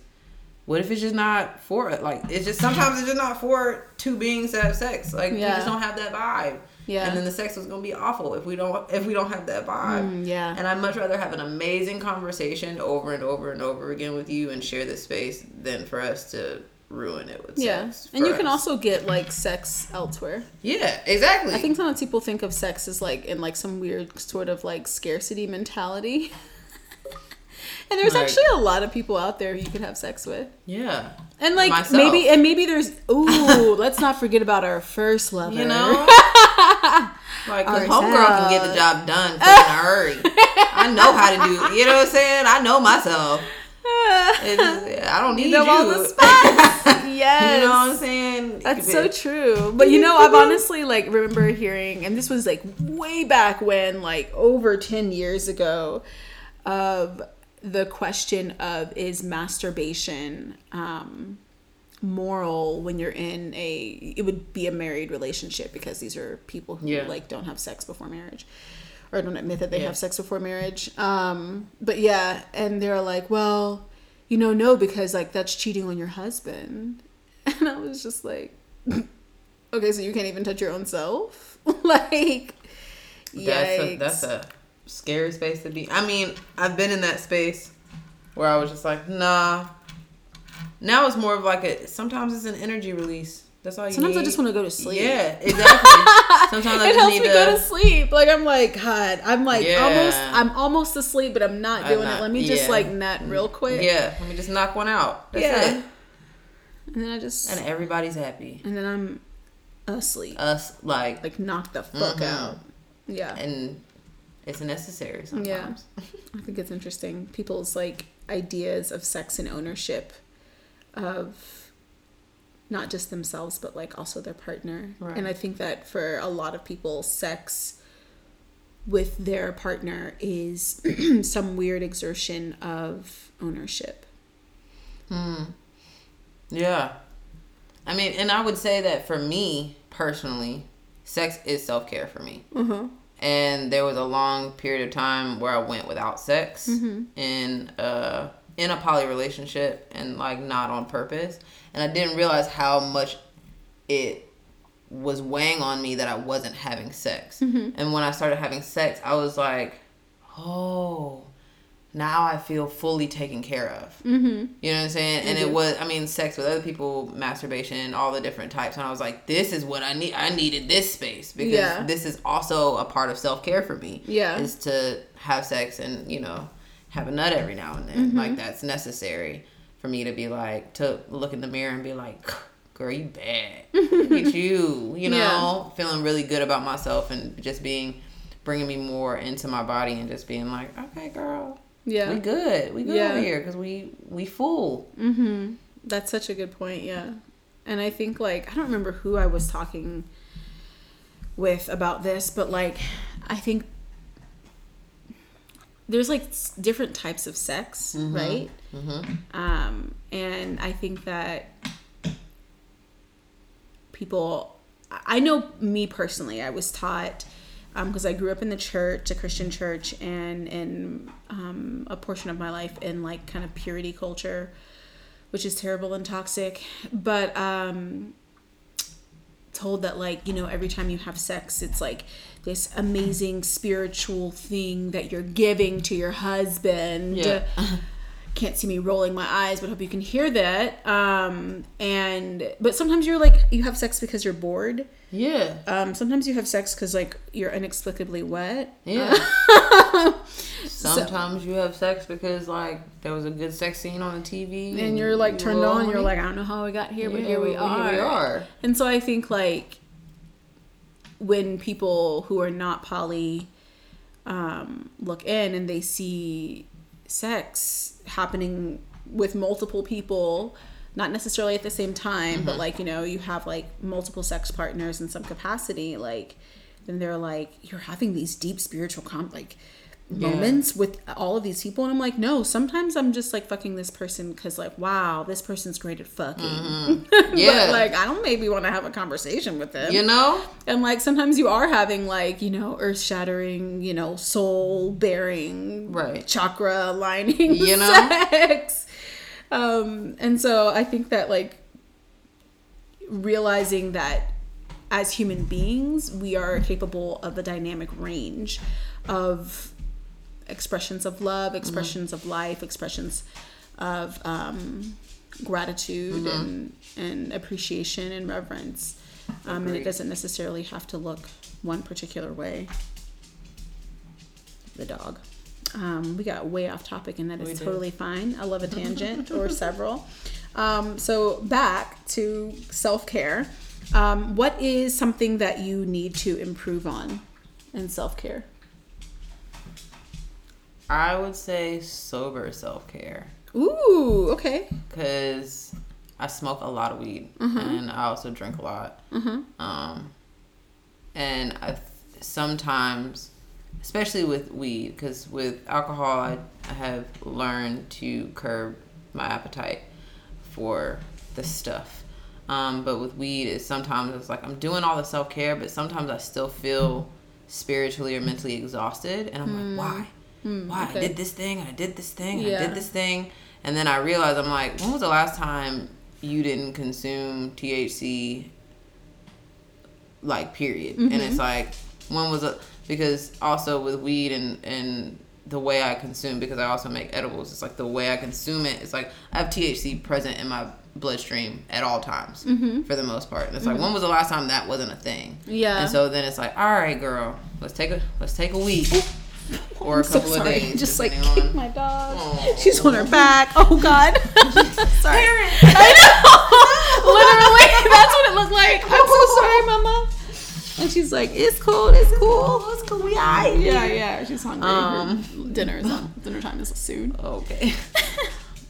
what if it's just not for it? like it's just sometimes it's just not for two beings that have sex like we just don't have that vibe Yeah. and then the sex was gonna be awful if we don't if we don't have that vibe Mm, yeah. and I'd much rather have an amazing conversation over and over and over again with you and share this space than for us to ruin it with Yeah. sex. And for you can also get like sex elsewhere. Yeah, exactly. I think sometimes people think of sex as like in like some weird sort of like scarcity mentality. and there's Like- actually a lot of people out there you could have sex with. yeah. And like Myself. maybe and maybe there's ooh, let's not forget about our first lover. You know? like, cause homegirl can get the job done in a hurry. I know how to do, you know what I'm saying? I know myself. It's, I don't need you. know all the spots. yes. You know what I'm saying? That's so true. But you know, I've honestly like remember hearing, and this was like way back when, like over 10 years ago, of the question of is masturbation um, moral when you're in a, it would be a married relationship because these are people who Yeah. like don't have sex before marriage or don't admit that they Yeah. have sex before marriage. Um, but yeah, and they're like, well, you know, no, because like that's cheating on your husband. And I was just like, okay, so you can't even touch your own self? like, That's a, that's a scary space to be. I mean, I've been in that space where I was just like, nah. Now it's more of like a. Sometimes it's an energy release. That's all you Sometimes need. I just want to go to sleep. Yeah, exactly. Sometimes I it just helps need me to. go to sleep. Like I'm like, God, I'm like Yeah. almost, I'm almost asleep, but I'm not I'm doing not- it. Let me just yeah. like nut real quick. Yeah, let me just knock one out. That's Yeah. it. And then I just, And everybody's happy. and then I'm asleep. Us like, like knock the fuck Mhm. out. Yeah. and it's necessary sometimes. I think it's interesting. People's like ideas of sex and ownership of not just themselves but like also their partner. Right. And I think that for a lot of people sex with their partner is some weird exertion of ownership. Hmm. Yeah. I mean, and I would say that for me personally, sex is self care for me. Uh-huh. And there was a long period of time where I went without sex Mm-hmm. in uh in a poly relationship and like not on purpose. And I didn't realize how much it was weighing on me that I wasn't having sex. Mm-hmm. And when I started having sex, I was like, oh, now I feel fully taken care of. Mm-hmm. You know what I'm saying? And Mhm. it was, I mean, sex with other people, masturbation, all the different types. And I was like, this is what I need. I needed this space because Yeah. this is also a part of self care for me. Yeah. Is to have sex and, you know, have a nut every now and then. Mm-hmm. Like, that's necessary for me to be like, to look in the mirror and be like, girl, you bad. Look at you. You know, feeling really good about myself and just being, bringing me more into my body and just being like, okay, girl. Yeah. We good. We good Yeah. over here because we we full. Mm-hmm. That's such a good point, yeah. And I think like I don't remember who I was talking with about this, but like I think there's like different types of sex, right? Mm-hmm. Um, and I think that people, I know me personally, I was taught because I grew up in the church, a Christian church, and in um, a portion of my life in like kind of purity culture, which is terrible and toxic. But um, told that like you know every time you have sex, it's like this amazing spiritual thing that you're giving to your husband Yeah. can't see me rolling my eyes but hope you can hear that um and but sometimes you're like you have sex because you're bored Yeah. um sometimes you have sex because like you're inexplicably wet Yeah. Sometimes you have sex because like there was a good sex scene on the TV, and you're like turned on you're like i don't know how we got here but here we well, are Here we are. and so i think like when people who are not poly um look in and they see sex happening with multiple people not necessarily at the same time but mm-hmm. like you know you have like multiple sex partners in some capacity like then they're like you're having these deep spiritual com like moments with all of these people and i'm like no sometimes i'm just like fucking this person because like wow this person's great at fucking Yeah. but like i don't maybe want to have a conversation with them You know? and like sometimes you are having like, you know, earth shattering, you know, soul bearing, Right. chakra aligning You know? sex. Um, and so I think that like realizing that as human beings, we are capable of a dynamic range of expressions of love, expressions of life, expressions of um, gratitude and and appreciation and reverence. Um, and it doesn't necessarily have to look one particular way. The dog. Um, we got way off topic, and that We is did. totally fine. I love a tangent or several. Um, so back to self care. Um, what is something that you need to improve on in self care? I would say sober self care Ooh, okay. because I smoke a lot of weed Mm-hmm. and I also drink a lot. Um, and I sometimes, especially with weed, because with alcohol, I, I have learned to curb my appetite for the stuff. Um, but with weed, it's sometimes it's like I'm doing all the self care, but sometimes I still feel spiritually or mentally exhausted, and I'm like, why? Mm, why okay. I did this thing, I did this thing, I did this thing, and then I realized I'm like, when was the last time you didn't consume THC? Like period, and mm-hmm. it's like when was it? Because also with weed and and the way I consume, because I also make edibles, it's like the way I consume it. It's like I have THC present in my bloodstream at all times mm-hmm. for the most part. And it's like mm-hmm. when was the last time that wasn't a thing? Yeah. And so then it's like, all right, girl, let's take a let's take a week or a so couple of sorry. days, Just like kick my dog. Aw. She's on her back. Oh God. sorry. I know. Literally, that's what it looked like. I'm so sorry, Mama. And she's like, "It's cool. It's cool. It's cool. We alright." Yeah, yeah. She's hungry. Um, Her dinner is on. Dinner time is soon. Okay.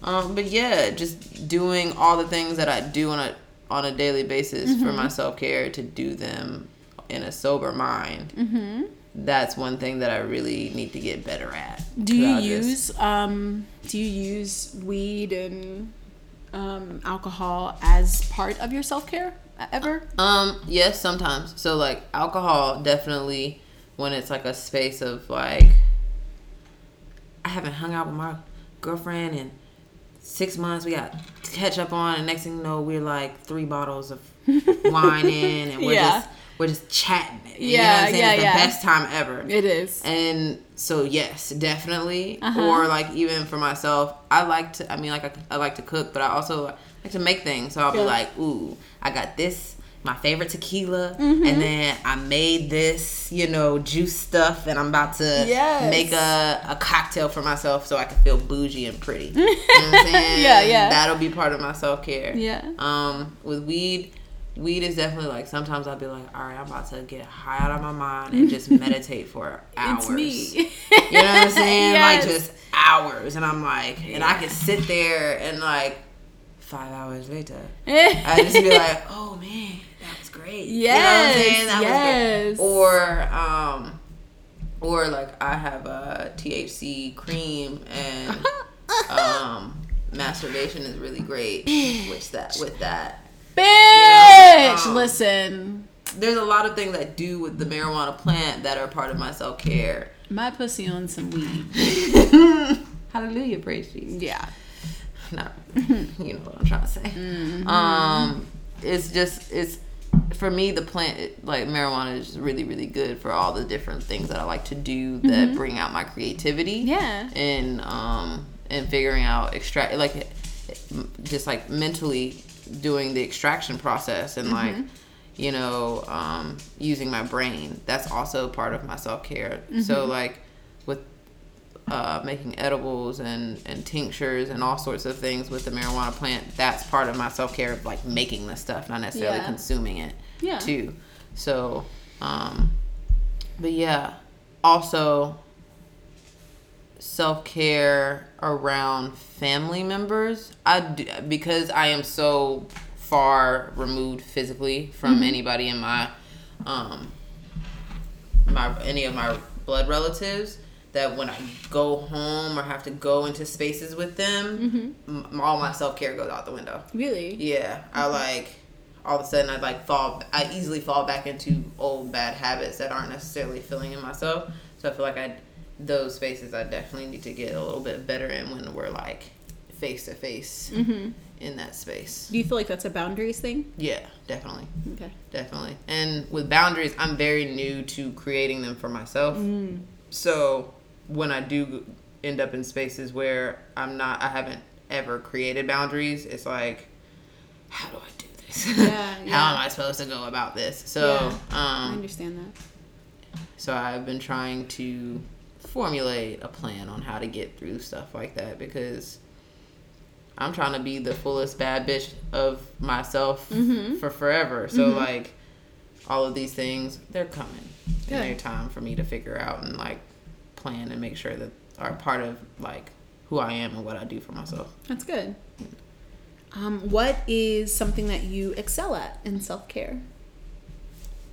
um, but yeah, just doing all the things that I do on a on a daily basis Mm-hmm. for my self care to do them in a sober mind. Mm-hmm. That's one thing that I really need to get better at. Do you 'Cause I just- use um do you use weed and um alcohol as part of your self-care ever? Um, yes, sometimes. So like alcohol definitely when it's like a space of like I haven't hung out with my girlfriend in six months. We got to catch up on, and next thing you know, we're like three bottles of wine in, and we're Yeah. just we're just chatting. you know Yeah, what I'm saying? yeah, it's yeah. the best time ever. It is. And so yes, definitely. Uh-huh. Or like even for myself, I like to. I mean, like I, I like to cook, but I also like to make things. So I'll Yeah. be like, ooh, I got this, my favorite tequila, Mm-hmm. and then I made this, you know, juice stuff, and I'm about to Yes. make a, a cocktail for myself so I can feel bougie and pretty. You know what I'm saying? Yeah, yeah. That'll be part of my self care. Yeah. Um, with weed, weed is definitely like sometimes I'll be like, all right, I'm about to get high out of my mind and just meditate for hours. It's me. You know what I'm saying? Yes. Like just hours, and I'm like, and I can sit there and like five hours later, I just be like, oh man, that was great. Yes, you know what I'm saying? That yes. was great. Or um, or like I have a THC cream and um, masturbation is really great with that. With that, Bitch, um, listen. there's a lot of things I do with the marijuana plant that are part of my self care. My pussy on some weed. Hallelujah, praise Jesus. Yeah. No, you know what I'm trying to say. Um, it's just it's for me the plant like marijuana is really really good for all the different things that I like to do that bring out my creativity. Yeah. and um and figuring out extract like just like mentally doing the extraction process and like you know um using my brain. That's also part of my self-care. So like with uh, making edibles and, and tinctures and all sorts of things with the marijuana plant that's part of my self-care of like making the stuff not necessarily Yeah. consuming it Yeah. too. So um but yeah. Also self care around family members. I do, because I am so far removed physically from anybody in my um my any of my blood relatives that when I go home or have to go into spaces with them, m- all my self care goes out the window. Really? Yeah, I like all of a sudden I like fall. I easily fall back into old bad habits that aren't necessarily filling in myself. So I feel like I those spaces I definitely need to get a little bit better in when we're like face to face in that space. Do you feel like that's a boundaries thing? Yeah, definitely, Okay. definitely. And with boundaries, I'm very new to creating them for myself. So when I do end up in spaces where I'm not, I haven't ever created boundaries. It's like, how do I do this? Yeah, how am I supposed to go about this? So, I um, I understand that. so I've been trying to formulate a plan on how to get through stuff like that because I'm trying to be the fullest bad bitch of myself Mm-hmm. for forever. So like all of these things, they're coming. Good. And they're time for me to figure out and like plan and make sure that are part of like who I am and what I do for myself. That's good. Um, what is something that you excel at in self care?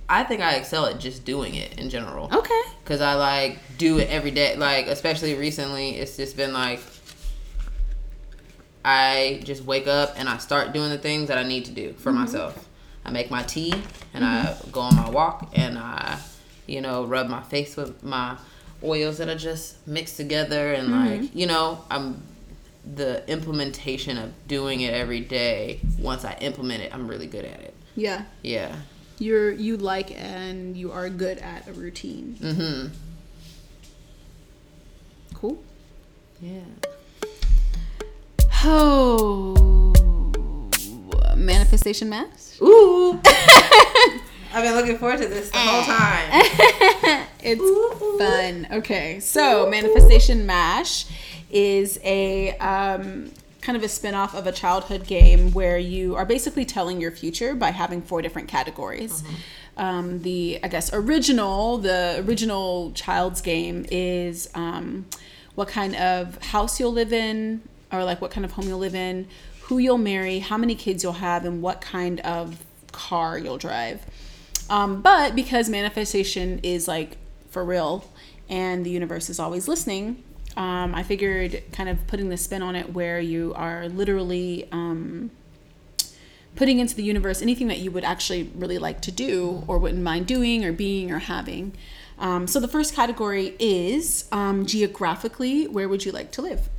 I think I excel at just doing it in general. Okay. Cause I like do it every day. Like especially recently, it's just been like I just wake up and I start doing the things that I need to do for mm-hmm. myself. I make my tea and I mm-hmm. go on my walk and I, you know, rub my face with my oils that I just mix together and like mm-hmm. you know I'm the implementation of doing it every day. Once I implement it, I'm really good at it. Yeah. Yeah. You're you like and you are good at a routine. Mm-hmm. Cool. Yeah. Oh, manifestation mash. Ooh. I've been looking forward to this the whole time. it's fun. Okay, so manifestation mash is a um, kind of a spin-off of a childhood game where you are basically telling your future by having four different categories. Um, the I guess original, the original child's game is um, what kind of house you'll live in, or like what kind of home you'll live in, who you'll marry, how many kids you'll have, and what kind of car you'll drive. Um, but because manifestation is like for real and the universe is always listening, um, I figured kind of putting the spin on it where you are literally um, putting into the universe anything that you would actually really like to do or wouldn't mind doing or being or having. Um, so the first category is um, geographically, where would you like to live?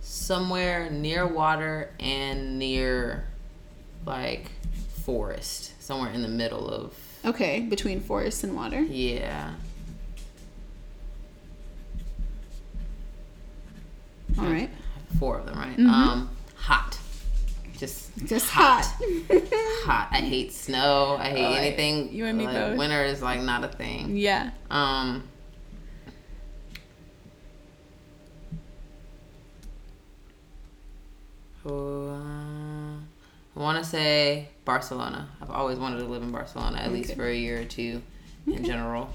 Somewhere near water and near like forest. Somewhere in the middle of Okay, between forest and water. yeah. All right. Four of them, right? Um hot. Just Mm-hmm. Just hot. hot. I hate snow. I hate Oh, anything. you and me like, both. Winter is like not a thing. yeah. Um uh, I want to say Barcelona. I've always wanted to live in Barcelona at least for a year or two in general.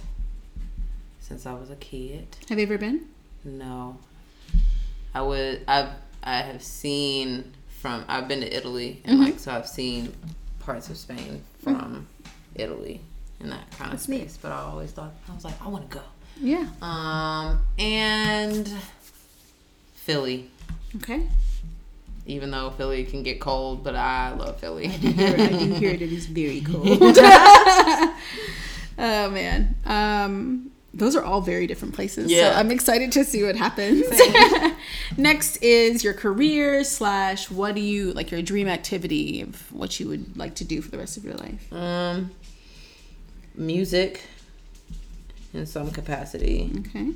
Since I was a kid. Have you ever been? No. I would I've I have seen from I've been to Italy and Mm-hmm. like so I've seen parts of Spain from Italy in that kind of That's neat. space. But I always thought I was like, I wanna go. Yeah. Um and Philly. Okay. Even though Philly can get cold, but I love Philly. I do hear it is very cold. oh man. Um those are all very different places. Yeah. So I'm excited to see what happens. Next is your career slash what do you like your dream activity of what you would like to do for the rest of your life. um music in some capacity. Okay.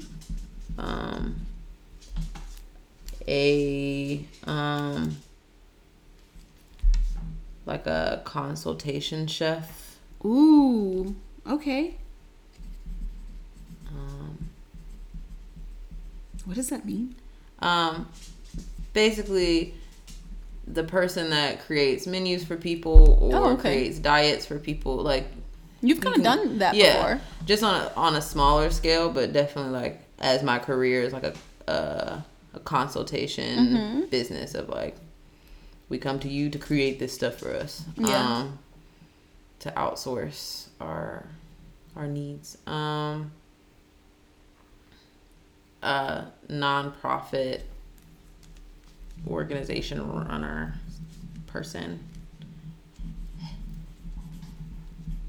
um a um like a consultation chef Ooh. Okay. um What does that mean? Um basically the person that creates menus for people or Oh, okay. creates diets for people like You've kind of done that yeah before. just on a, on a smaller scale but definitely like as my career is like a uh, a consultation Mm-hmm. business of like we come to you to create this stuff for us Yeah. um to outsource our our needs um a nonprofit organization runner person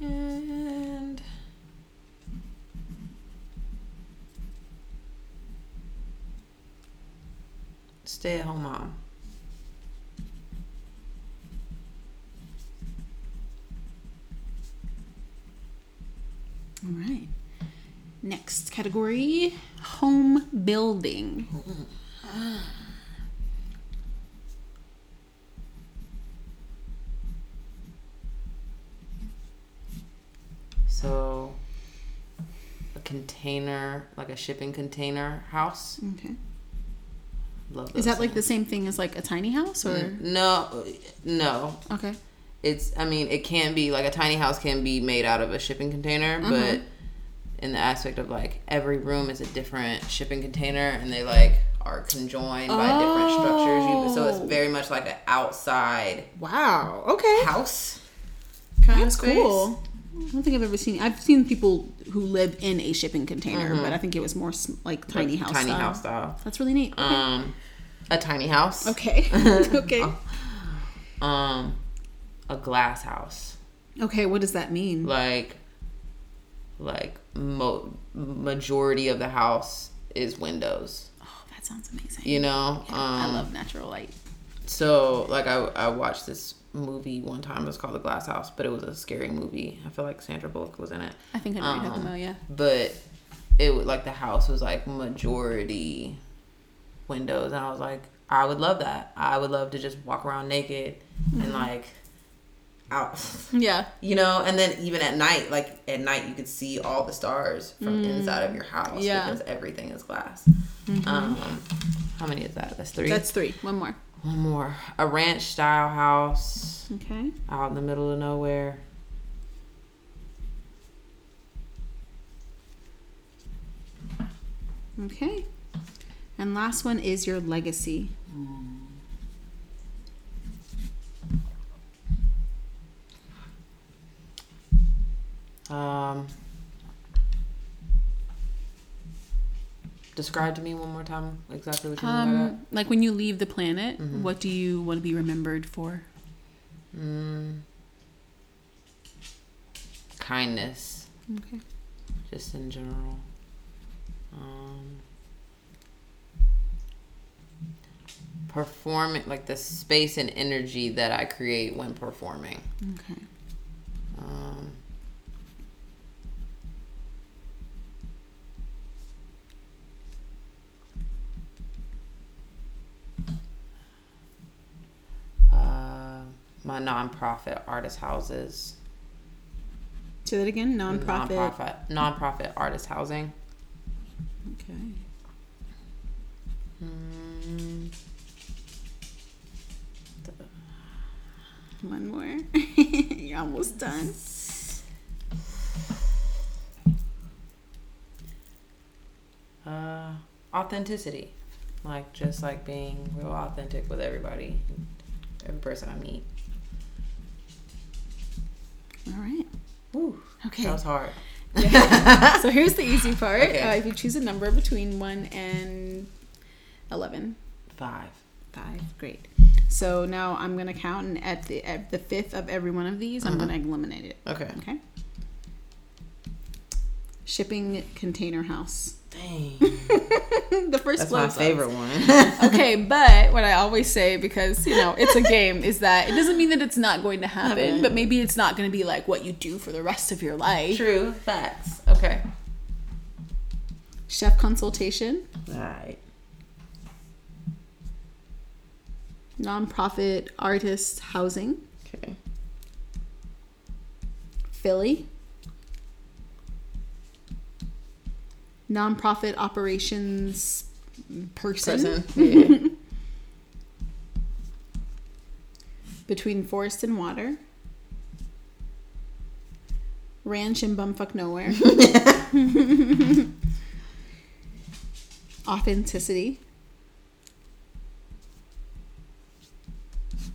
and stay at home mom. All right. Next category home building. So, a container, like a shipping container house. Okay. Love this. Is that like the things. same thing as like a tiny house or? No, no. Okay. It's. I mean, it can be like a tiny house can be made out of a shipping container, Uh-huh. but in the aspect of like every room is a different shipping container, and they like are conjoined by different structures. You, so Oh. it's very much like an outside Wow. Okay. house. Kind That's of space. cool. I don't think I've ever seen. I've seen people who live in a shipping container, but I think it was more like tiny house. Tiny style. house style. That's really neat. Okay. Um, a tiny house. okay. okay. Um, a glass house. Okay. What does that mean? Like, like mo- majority of the house is windows. Oh, that sounds amazing. You know. Yeah, um, I love natural light. So like I I watched this movie one time. It was called The Glass House, but it was a scary movie. I feel like Sandra Bullock was in it. I think I know you're um, talking about. Yeah. But it was like the house was like majority windows, and I was like, I would love that. I would love to just walk around naked and like out. Yeah. You know, and then even at night, like at night, you could see all the stars from inside of your house Mm. Yeah. Mm-hmm. because everything is glass. Um, how many is that? That's three. That's three. One more. One more. A ranch style house Okay. out in the middle of nowhere. Okay. And last one is your legacy. Um, describe to me one more time exactly what you mean by that. Um, like when you leave the planet, Mm-hmm. what do you want to be remembered for? Mm. Kindness, Okay. just in general. Um, performing, like the space and energy that I create when performing. Okay. Um, uh, my nonprofit artist houses. Say that again. Nonprofit. Nonprofit, nonprofit artist housing. Okay. Mm, One more. You're almost done. uh, authenticity, like just like being real authentic with everybody, every person I meet. All right. Woo, Okay. that was hard. so here's the easy part. Okay. Uh, if you choose a number between one and 11. five. 5. Great. So now I'm gonna count, and at the at the fifth of every one of these, I'm gonna eliminate it. Okay. Okay. Shipping container house. Dang. the first That's flow my sucks. favorite one. okay, but what I always say, because you know it's a game, is that it doesn't mean that it's not going to happen, Happen. but maybe it's not going to be like what you do for the rest of your life. True. Facts. Okay. Chef consultation, All right. nonprofit artist housing, Okay. Philly, nonprofit operations person, Person. Yeah. between forest and water, ranch and bumfuck nowhere, authenticity,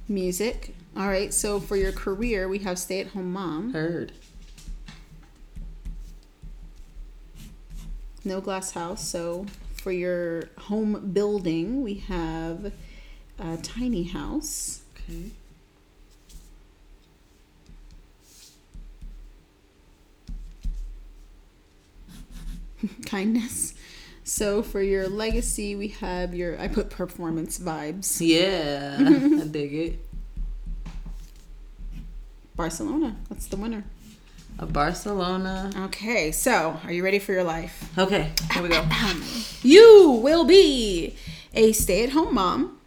music. All right, so for your career, we have stay at home mom, Heard. No glass house. So for your home building, we have a tiny house. Okay. kindness. So for your legacy, we have your I put performance vibes. Yeah. I dig it. Barcelona. That's the winner. A Barcelona. Okay, so are you ready for your life? Okay. Here we go. You will be a stay at home mom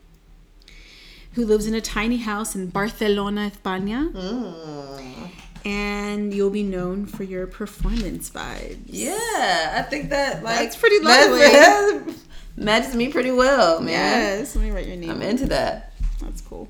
who lives in a tiny house in Barcelona, España. Mm. And you'll be known for your performance vibes. Yeah, I think that like That's pretty that's- matches me pretty well, man. Yes. Let me write your name. I'm into that. That's cool.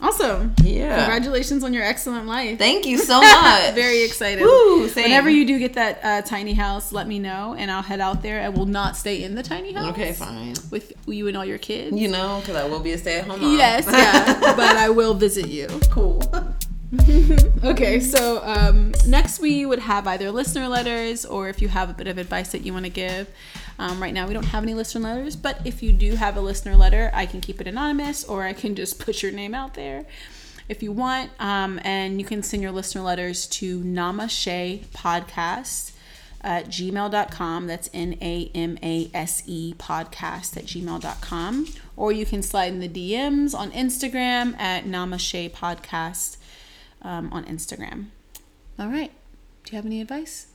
Awesome. Yeah. Congratulations on your excellent life. Thank you so much. Very excited. Woo, same. Whenever you do get that uh, tiny house, let me know, and I'll head out there. I will not stay in the tiny house. Okay, fine. With you and all your kids. You know, because I will be a stay-at-home mom. Yes, yeah, but I will visit you. cool. okay, so um, next we would have either listener letters or if you have a bit of advice that you want to give. Um, right now we don't have any listener letters, but if you do have a listener letter, I can keep it anonymous or I can just put your name out there if you want. Um, and you can send your listener letters to Namashe Podcast at gmail.com. That's N A M A S E podcast at gmail.com. Or you can slide in the DMs on Instagram at Namashe Podcast um, on Instagram. All right. Do you have any advice?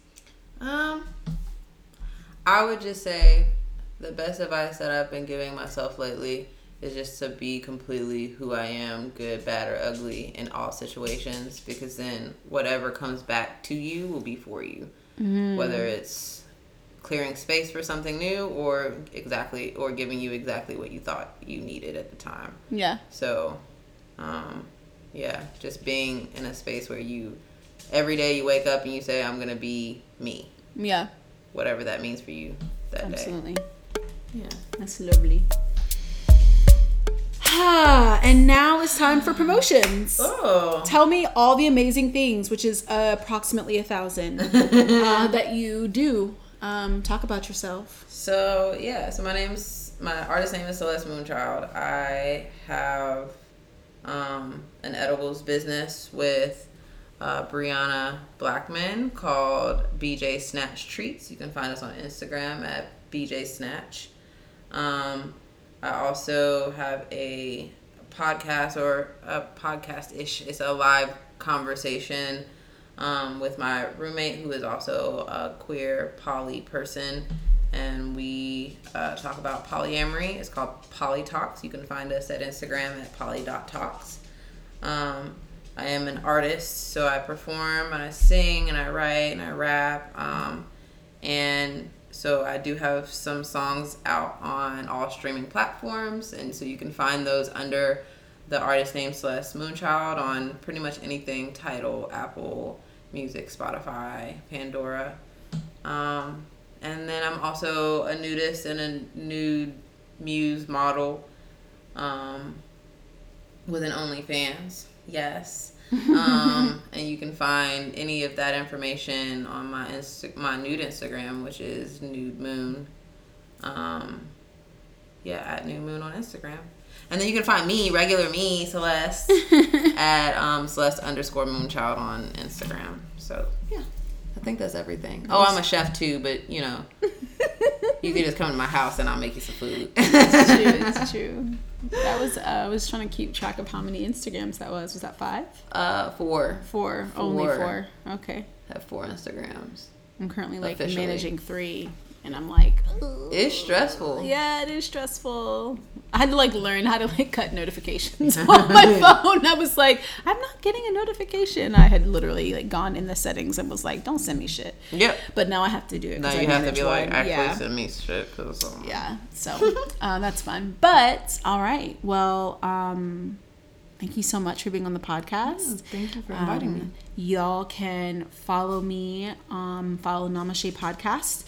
Um, I would just say the best advice that I've been giving myself lately is just to be completely who I am, good, bad, or ugly in all situations, because then whatever comes back to you will be for you. Whether it's clearing space for something new or exactly or giving you exactly what you thought you needed at the time. Yeah. So, um, yeah, just being in a space where you every day you wake up and you say, "I'm gonna be me," Yeah. Whatever that means for you that Absolutely. day. Absolutely. Yeah. That's lovely. Ah, and now it's time for promotions. Oh. Tell me all the amazing things, which is uh, approximately a thousand, uh, that you do. Um, talk about yourself. So yeah, so my name's my artist name is Celeste Moonchild. I have um, an edibles business with uh, Brianna Blackman called BJ Snatch Treats. You can find us on Instagram at BJ Snatch. Um, I also have a podcast or a podcast ish. It's a live conversation um, with my roommate who is also a queer poly person. And we uh, talk about polyamory. It's called Poly Talks. You can find us at Instagram at poly.talks. Um, I am an artist, so I perform and I sing and I write and I rap. Um, and so I do have some songs out on all streaming platforms, and so you can find those under the artist name Celeste Moonchild on pretty much anything Tidal, Apple Music, Spotify, Pandora. Um, and then I'm also a nudist and a nude muse model um, with an OnlyFans. Yes. um, and you can find any of that information on my Insta- my nude Instagram, which is nude moon. Um, yeah, at nude moon on Instagram. And then you can find me, regular me, Celeste, at um, Celeste underscore moonchild on Instagram. So yeah, I think that's everything. Oh, I'm a chef too, but you know, you can just come to my house and I'll make you some food. It's true. It's true. That was. Uh, I was trying to keep track of how many Instagrams that was. Was that five? uh, four. Four. Only Four. four. Okay. Have four Instagrams. I'm currently like Officially. managing three, and I'm like, It's stressful. yeah, it is stressful. I had to like learn how to like cut notifications on my phone. I was like, I'm not getting a notification. I had literally like gone in the settings and was like, don't send me shit. Yep. But now I have to do it. 'cause Now I you have to manage be like, actually yeah. send me shit. Cause, um, Yeah. So uh, that's fun. But all right. Well, um, thank you so much for being on the podcast. Thank you for inviting Um, me. Y'all can follow me, um, follow Namashe Podcast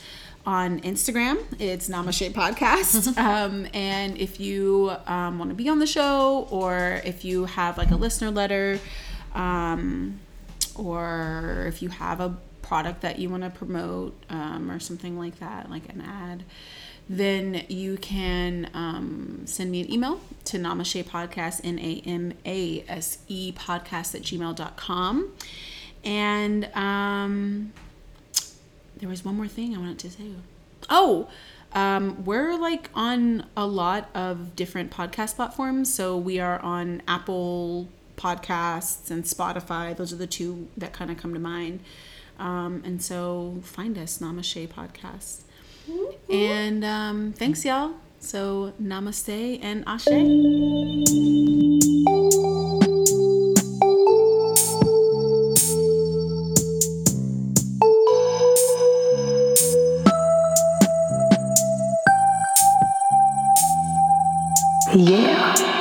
on Instagram. It's Namashe Podcast. um, and if you um, want to be on the show or if you have like a listener letter um, or if you have a product that you want to promote um, or something like that, like an ad, then you can um, send me an email to Namashe Podcast, N A M A S E podcast at gmail.com. And um, there was one more thing I wanted to say. Oh, um, we're like on a lot of different podcast platforms. So we are on Apple Podcasts and Spotify. Those are the two that kind of come to mind. Um, and so find us, Namashe Podcast. And um, thanks, y'all. So, namaste and ashe. Yeah.